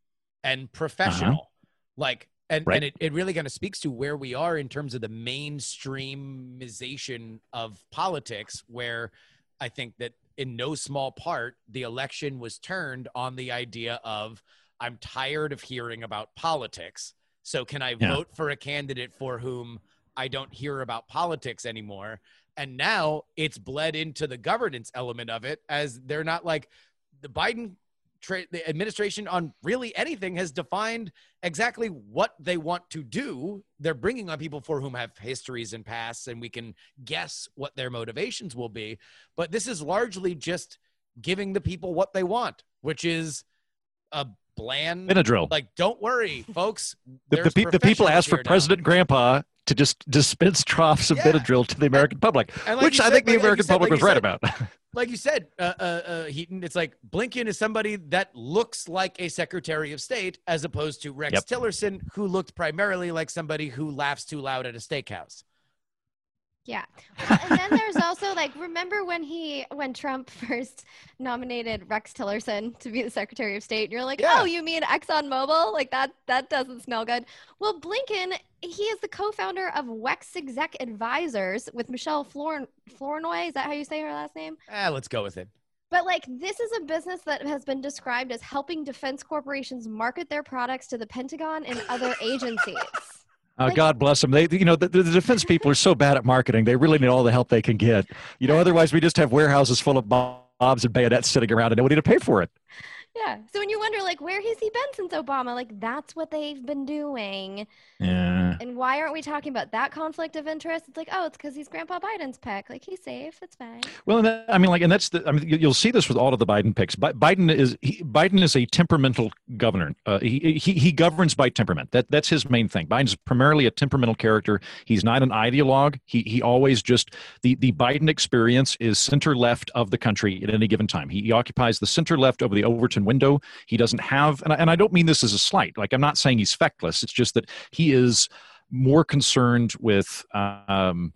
and professional. Like, and, Right. and it, it really kind of speaks to where we are in terms of the mainstreamization of politics, where I think that in no small part, the election was turned on the idea of I'm tired of hearing about politics. So can I Yeah. vote for a candidate for whom I don't hear about politics anymore? And now it's bled into the governance element of it as they're not like the Biden tra- the administration on really anything has defined exactly what they want to do. They're bringing on people for whom have histories and pasts, and we can guess what their motivations will be. But this is largely just giving the people what they want, which is a bland Benadryl. Like, don't worry, folks. The, the, pe- the people asked for now. President Grandpa to just dispense troughs of Yeah. Benadryl to the American public, and like which I said- think the like- like American said- public was right said- about. like you said, uh, uh, uh, Eaton, it's like Blinken is somebody that looks like a Secretary of State as opposed to Rex Yep. Tillerson, who looked primarily like somebody who laughs too loud at a steakhouse. Yeah. Well, and then there's also like remember when he when Trump first nominated Rex Tillerson to be the Secretary of State and you're like, Yeah. "Oh, you mean ExxonMobil? Like that that doesn't smell good." Well, Blinken, he is the co-founder of WestExec Advisors with Michelle Flor- Flournoy. Is that how you say her last name? Ah, let's go with it. But like this is a business that has been described as helping defense corporations market their products to the Pentagon and other agencies. Uh, God bless them. They, you know, the, the defense people are so bad at marketing. They really need all the help they can get. You know, otherwise we just have warehouses full of bobs and bayonets sitting around and nobody to pay for it. Yeah. So when you wonder, like, where has he been since Obama? Like, that's what they've been doing. Yeah. And why aren't we talking about that conflict of interest? It's like, oh, it's because he's Grandpa Biden's pick. Like, he's safe. It's fine. Well, and that, I mean, like, and that's the. I mean, you- you'll see this with all of the Biden picks. Bi- Biden is he, Biden is a temperamental governor. Uh, he, he he governs by temperament. That that's his main thing. Biden's primarily a temperamental character. He's not an ideologue. He he always just the the Biden experience is center left of the country at any given time. He, he occupies the center left over the Overton window. He doesn't have, and I, and I don't mean this as a slight. Like I'm not saying he's feckless. It's just that he is more concerned with. Um,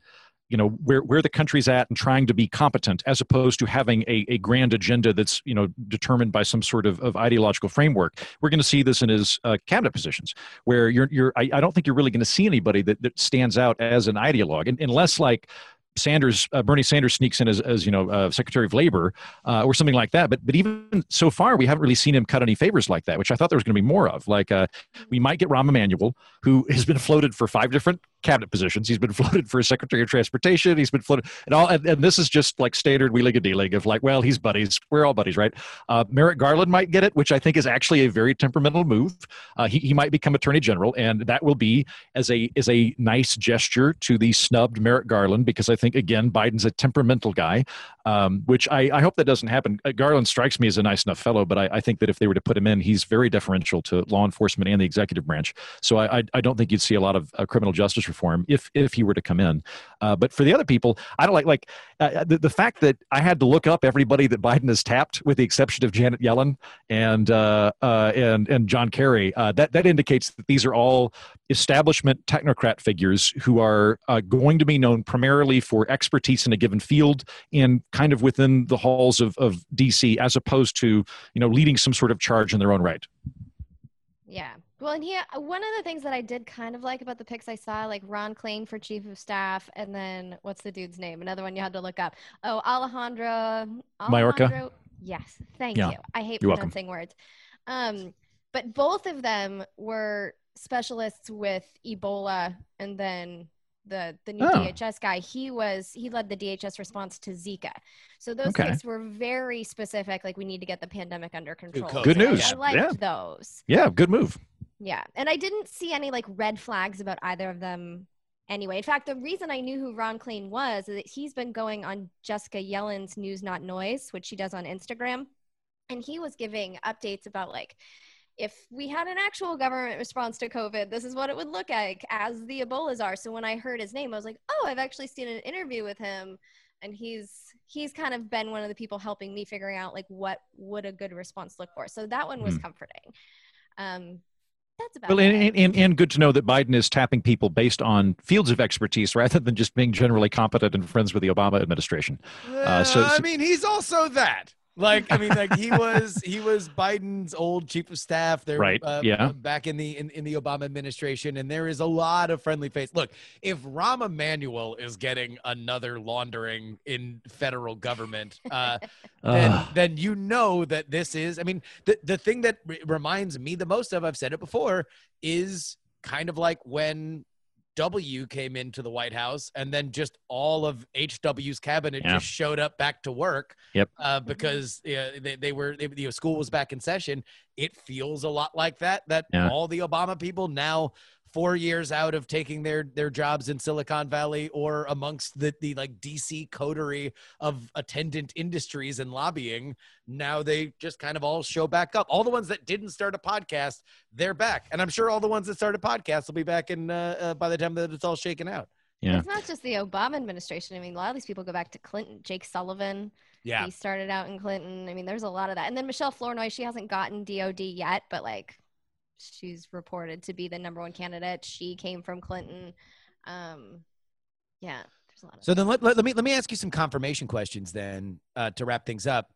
you know where where the country's at and trying to be competent as opposed to having a, a grand agenda that's you know determined by some sort of, of ideological framework we're going to see this in his uh, cabinet positions where you're you're I, I don't think you're really going to see anybody that, that stands out as an ideologue unless like Sanders, uh, Bernie Sanders sneaks in as, as you know, uh, Secretary of Labor uh, or something like that. But but even so far, we haven't really seen him cut any favors like that, which I thought there was going to be more of. Like uh, we might get Rahm Emanuel, who has been floated for five different cabinet positions. He's been floated for Secretary of Transportation. He's been floated, and all. And, and this is just like standard wheeling and dealing of like, well, he's buddies. We're all buddies, right? Uh, Merrick Garland might get it, which I think is actually a very temperamental move. Uh, he he might become Attorney General, and that will be as a as a nice gesture to the snubbed Merrick Garland because I think again Biden's a temperamental guy, um, which I, I hope that doesn't happen. Uh, Garland strikes me as a nice enough fellow, but I, I think that if they were to put him in, he's very deferential to law enforcement and the executive branch. So I I, I don't think you'd see a lot of uh, criminal justice reform if if he were to come in. Uh, but for the other people, I don't like like uh, the the fact that I had to look up everybody that Biden has tapped, with the exception of Janet Yellen and uh, uh, and and John Kerry. Uh, that that indicates that these are all establishment technocrat figures who are uh, going to be known primarily for expertise in a given field and kind of within the halls of, of DC, as opposed to you know leading some sort of charge in their own right. Yeah. Well, and he one of the things that I did kind of like about the picks I saw, like Ron Klain for chief of staff, and then what's the dude's name? Another one you had to look up. Oh, Alejandro. Mayorkas? Alejandro- Yes, thank Yeah. you. I hate You're welcome. pronouncing words. Um, but both of them were specialists with Ebola, and then the the new Oh. DHS guy. He was he led the DHS response to Zika. So those Okay. picks were very specific. Like we need to get the pandemic under control. Good So news. I liked Yeah. those. Yeah, good move. Yeah. And I didn't see any like red flags about either of them anyway. In fact, the reason I knew who Ron Klain was is that he's been going on Jessica Yellin's News Not Noise, which she does on Instagram. And he was giving updates about like, if we had an actual government response to COVID, this is what it would look like as the Ebola czar. So when I heard his name, I was like, oh, I've actually seen an interview with him. And he's he's kind of been one of the people helping me figuring out like what would a good response look for. So that one was Hmm. comforting. Um, that's about Well, it. and, and, and good to know that Biden is tapping people based on fields of expertise rather than just being generally competent and friends with the Obama administration. Uh, so, I mean, he's also that. Like, I mean, like he was he was Biden's old chief of staff there, Right, Uh, yeah. back in the in, in the Obama administration, and there is a lot of friendly face. Look, if Rahm Emanuel is getting another laundering in federal government, uh, then then you know that this is. I mean, the the thing that re- reminds me the most of, I've said it before, is kind of like when W came into the White House, and then just all of HW's cabinet Yeah. just showed up back to work. Yep. Uh, because uh, they, they were, they, you know, school was back in session. It feels a lot like that. That Yeah. all the Obama people now, four years out of taking their their jobs in Silicon Valley or amongst the the like DC coterie of attendant industries and lobbying, now they just kind of all show back up. All the ones that didn't start a podcast, they're back, and I'm sure all the ones that started podcasts will be back in uh, uh, by the time that it's all shaken out. Yeah. It's not just the Obama administration. I mean, a lot of these people go back to Clinton. Jake Sullivan, Yeah. he started out in Clinton. I mean, there's a lot of that. And then Michelle Flournoy, she hasn't gotten DOD yet, but like she's reported to be the number one candidate. She came from Clinton. Um, yeah, there's a lot of So then let, let, let me let me ask you some confirmation questions then uh, to wrap things up.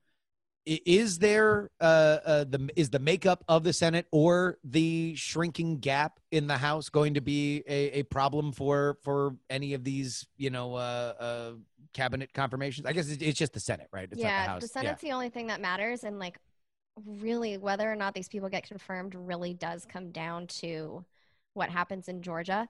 Is there uh, uh, the is the makeup of the Senate or the shrinking gap in the House going to be a, a problem for for any of these you know uh, uh, cabinet confirmations? I guess it's, it's just the Senate, right? It's not yeah, the House. the Yeah. Senate's the only thing that matters, and like really whether or not these people get confirmed really does come down to what happens in Georgia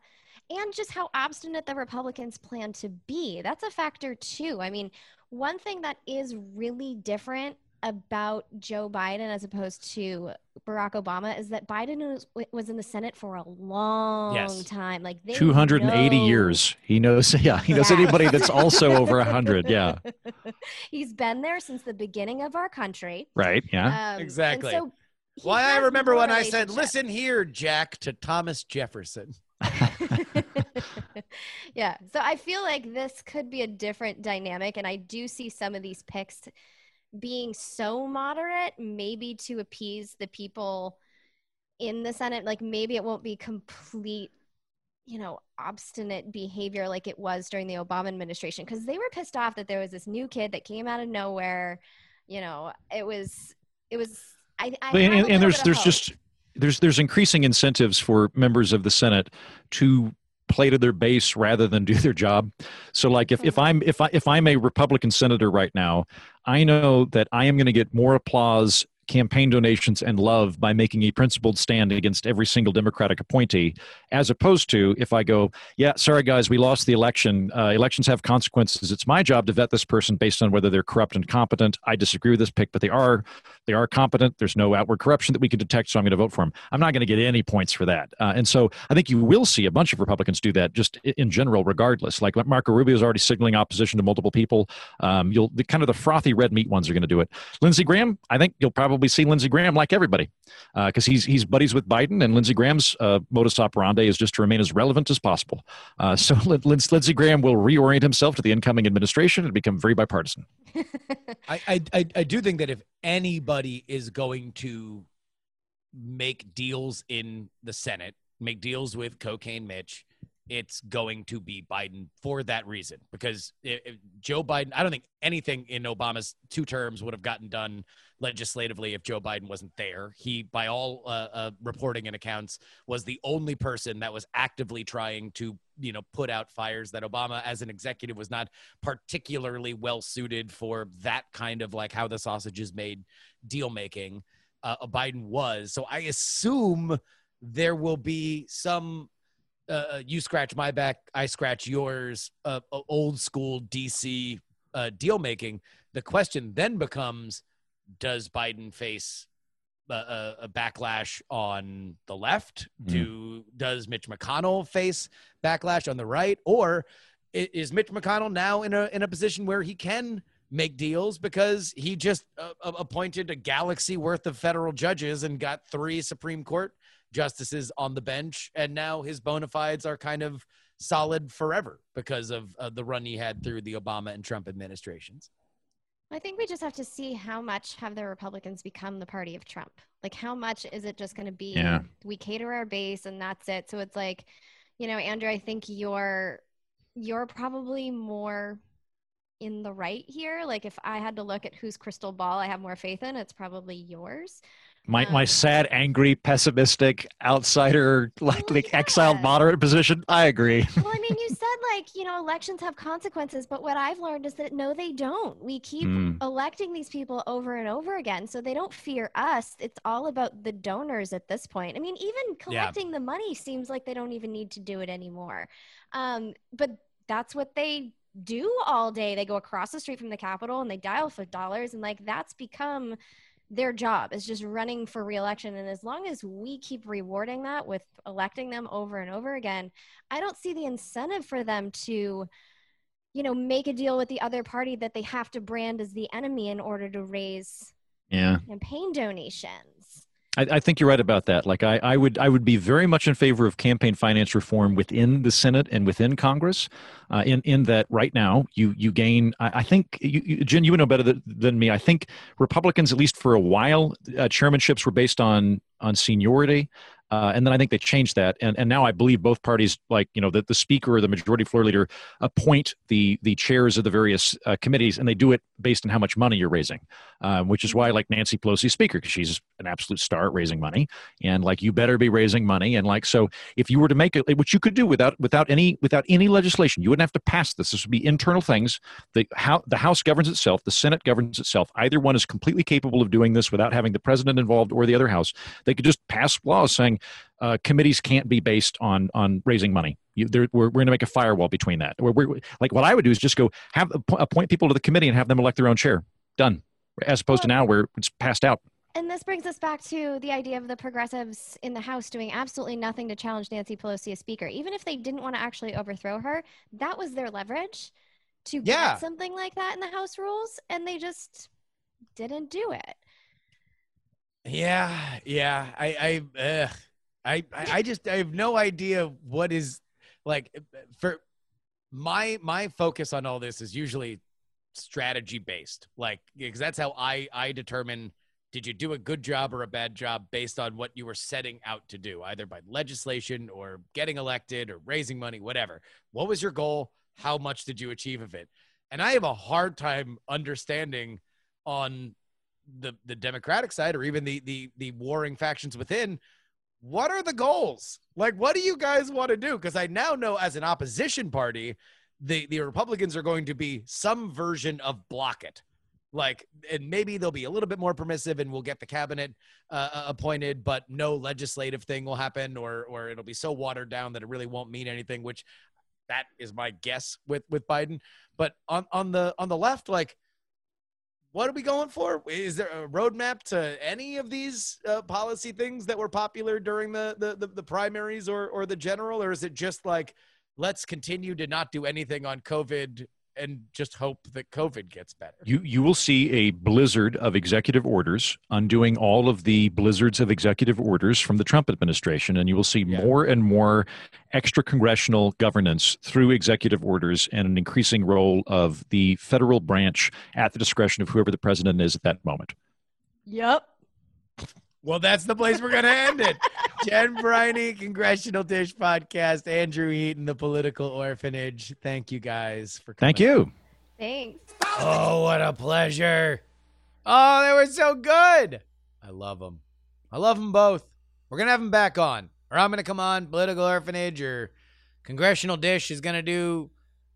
and just how obstinate the Republicans plan to be. That's a factor too. I mean, one thing that is really different about Joe Biden as opposed to Barack Obama is that Biden was, was in the Senate for a long Yes. time. Like 280 know- years. He knows, yeah, he knows Yeah. anybody that's also over 100. Yeah. He's been there since the beginning of our country. Right. Yeah. Um, and exactly. so he Why I remember when I said, "Listen here, Jack," to Thomas Jefferson. yeah. So I feel like this could be a different dynamic. And I do see some of these picks being so moderate, maybe to appease the people in the Senate. Like maybe it won't be complete, you know, obstinate behavior like it was during the Obama administration because they were pissed off that there was this new kid that came out of nowhere. You know, it was, it was, I, I and, and there's there's just there's there's increasing incentives for members of the Senate to play to their base rather than do their job. So like if, if I'm if I if I'm a Republican senator right now, I know that I am going to get more applause campaign donations and love by making a principled stand against every single democratic appointee as opposed to if i go yeah sorry guys we lost the election. Uh, elections have consequences. It's my job to vet this person based on whether they're corrupt and competent. I disagree with this pick but they are they are competent. There's no outward corruption that we can detect so i'm going to vote for them i'm not going to get any points for that. Uh, and so i think you will see a bunch of republicans do that just in general regardless. Like marco rubio is already signaling opposition to multiple people. Um, you'll the kind of the frothy red meat ones are going to do it. Lindsey graham i think you'll probably see lindsey graham like everybody because he's he's buddies with biden and lindsey graham's uh, modus operandi is just to remain as relevant as possible uh, so Lin- Lin- lindsey graham will reorient himself to the incoming administration and become very bipartisan I, I I do think that if anybody is going to make deals in the Senate, make deals with cocaine Mitch, it's going to be Biden for that reason. Because it, it, Joe Biden, I don't think anything in Obama's two terms would have gotten done legislatively if Joe Biden wasn't there. He, by all uh, uh, reporting and accounts, was the only person that was actively trying to, you know, put out fires. That Obama, as an executive, was not particularly well suited for that kind of like how the sausage is made deal making. Uh, Biden was. So I assume there will be some uh, uh, you scratch my back, I scratch yours, uh, old school DC uh, deal making. The question then becomes does Biden face a, a backlash on the left? Mm. Do Does Mitch McConnell face backlash on the right? Or is Mitch McConnell now in a, in a position where he can? make deals because he just uh, appointed a galaxy worth of federal judges and got three Supreme Court justices on the bench, and now his bona fides are kind of solid forever because of uh, the run he had through the Obama and Trump administrations. I think we just have to see how much have the Republicans become the party of Trump. Like, how much is it just going to be yeah. we cater our base and that's it? So it's like, you know, Andrew, I think you're you're probably more in the right here. Like, if I had to look at whose crystal ball I have more faith in, it's probably yours my my sad, angry, pessimistic outsider, like well, like yeah. exiled moderate position. I agree. well, I mean, you said like you know elections have consequences, but what I've learned is that no, they don't. We keep mm. electing these people over and over again, so they don't fear us. It's all about the donors at this point. I mean, even collecting yeah. the money seems like they don't even need to do it anymore. Um, but that's what they do all day. They go across the street from the Capitol and they dial for dollars, and like that's become their job is just running for reelection. And as long as we keep rewarding that with electing them over and over again, I don't see the incentive for them to, you know, make a deal with the other party that they have to brand as the enemy in order to raise yeah. campaign donations. I, I, think you're right about that. Like I, I would I would be very much in favor of campaign finance reform within the Senate and within Congress. Uh, in in that right now you you gain I, I think you, you, Jen you would know better than, than, me. I think Republicans at least for a while uh, chairmanships were based on on seniority. Uh, and then I think they changed that, and, and now I believe both parties, like you know, the, the speaker or the majority floor leader, appoint the the chairs of the various uh, committees, and they do it based on how much money you're raising, um, which is why like Nancy Pelosi speaker because she's an absolute star at raising money, and like you better be raising money, and like so if you were to make it, which you could do without without any without any legislation, you wouldn't have to pass this. This would be internal things. The how the House governs itself, the Senate governs itself. Either one is completely capable of doing this without having the president involved or the other house. They could just pass laws saying uh, committees can't be based on on raising money. You, we're, we're going to make a firewall between that. We're, we're, like what I would do is just go have appoint people to the committee and have them elect their own chair. Done. As opposed well, to now where it's passed out. And this brings us back to the idea of the progressives in the House doing absolutely nothing to challenge Nancy Pelosi as Speaker. Even if they didn't want to actually overthrow her, that was their leverage to yeah. get something like that in the House rules, and they just didn't do it. Yeah, yeah. I, I, uh, I, I just I have no idea what is like for my my focus on all this is usually strategy based like because that's how i i determine did you do a good job or a bad job based on what you were setting out to do either by legislation or getting elected or raising money whatever. What was your goal? How much did you achieve of it? And i have a hard time understanding on the the democratic side or even the the the warring factions within what are the goals? Like, what do you guys want to do? Because I now know as an opposition party, the, the Republicans are going to be some version of block it. Like, and maybe they'll be a little bit more permissive and we'll get the cabinet uh, uh, appointed, but no legislative thing will happen or, or it'll be so watered down that it really won't mean anything, which that is my guess with, with Biden. But on, on the, on the left, like, what are we going for? Is there a roadmap to any of these uh, policy things that were popular during the, the, the, the primaries or, or the general? Or is it just like, let's continue to not do anything on COVID and just hope that COVID gets better. You you will see a blizzard of executive orders undoing all of the blizzards of executive orders from the Trump administration, and you will see yeah. more and more extra congressional governance through executive orders and an increasing role of the federal branch at the discretion of whoever the president is at that moment. Yep. Well, that's the place we're going to end it. Jen Briney, Congressional Dish Podcast, Andrew Eaton, The Political Orphanage. Thank you guys for coming. Thank you. Thanks. Oh, what a pleasure. Oh, they were so good. I love them. I love them both. We're going to have them back on, or I'm going to come on Political Orphanage, or Congressional Dish is going to do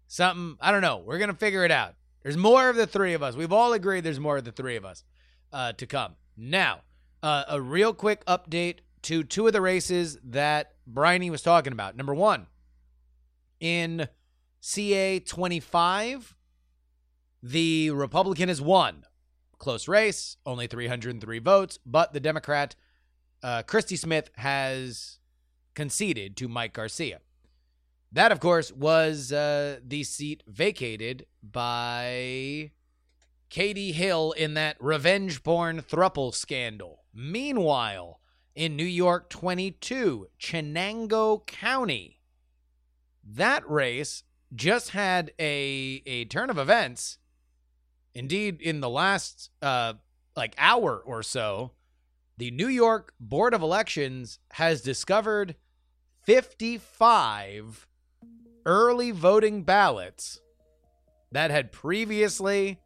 something. I don't know. We're going to figure it out. There's more of the three of us. We've all agreed there's more of the three of us uh, to come. Now, uh, a real quick update to two of the races that Briney was talking about. Number one, in CA 25, the Republican has won. Close race, only 303 votes, but the Democrat, uh, Christy Smith, has conceded to Mike Garcia. That, of course, was uh, the seat vacated by Katie Hill in that revenge porn thruple scandal. Meanwhile, in New York 22, Chenango County, that race just had a a turn of events. Indeed, in the last uh like hour or so, the New York Board of Elections has discovered 55 early voting ballots that had previously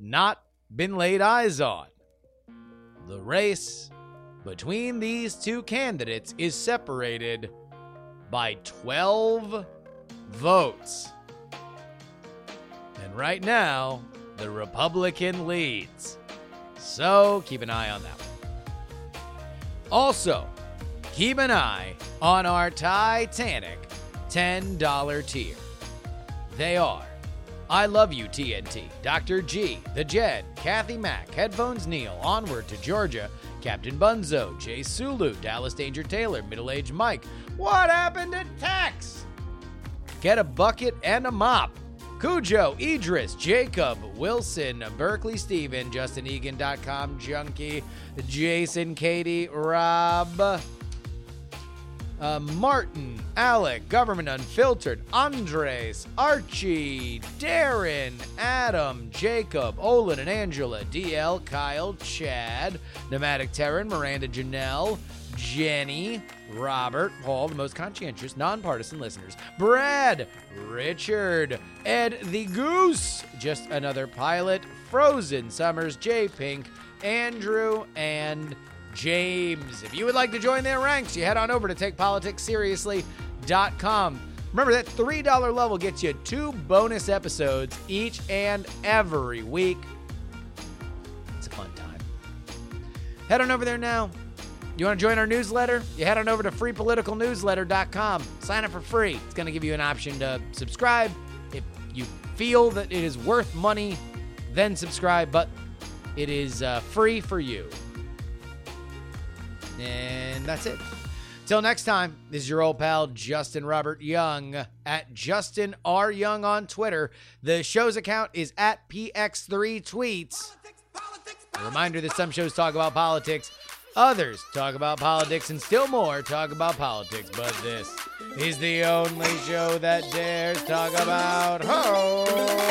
not been laid eyes on. The race between these two candidates is separated by 12 votes. And right now, the Republican leads. So keep an eye on that one. Also, keep an eye on our Titanic $10 tier. They are I Love You TNT, Dr. G, The Jed, Kathy Mack, Headphones Neil, Onward to Georgia, Captain Bunzo, Jay Sulu, Dallas Danger Taylor, Middle Aged Mike. What happened to Tex? Get a bucket and a mop. Cujo, Idris, Jacob, Wilson, Berkeley Steven, JustinEgan.com, Junkie, Jason, Katie, Rob, uh, Martin, Alec, Government Unfiltered, Andres, Archie, Darren, Adam, Jacob, Olin and Angela, DL, Kyle, Chad, Nomadic Terran, Miranda Janelle, Jenny, Robert, Paul, the most conscientious, nonpartisan listeners, Brad, Richard, Ed the Goose, just another pilot, Frozen Summers, J Pink, Andrew, and James. If you would like to join their ranks, you head on over to takepoliticsseriously.com. Remember that $3 level gets you two bonus episodes each and every week. It's a fun time. Head on over there now. You want to join our newsletter? You head on over to freepoliticalnewsletter.com. Sign up for free. It's going to give you an option to subscribe. If you feel that it is worth money, then subscribe, but it is uh, free for you. And that's it. Till next time, this is your old pal Justin Robert Young at Justin R. Young on Twitter. The show's account is at PX3 Tweets. A reminder that some shows talk about politics, others talk about politics, and still more talk about politics. But this is the only show that dares talk about ho.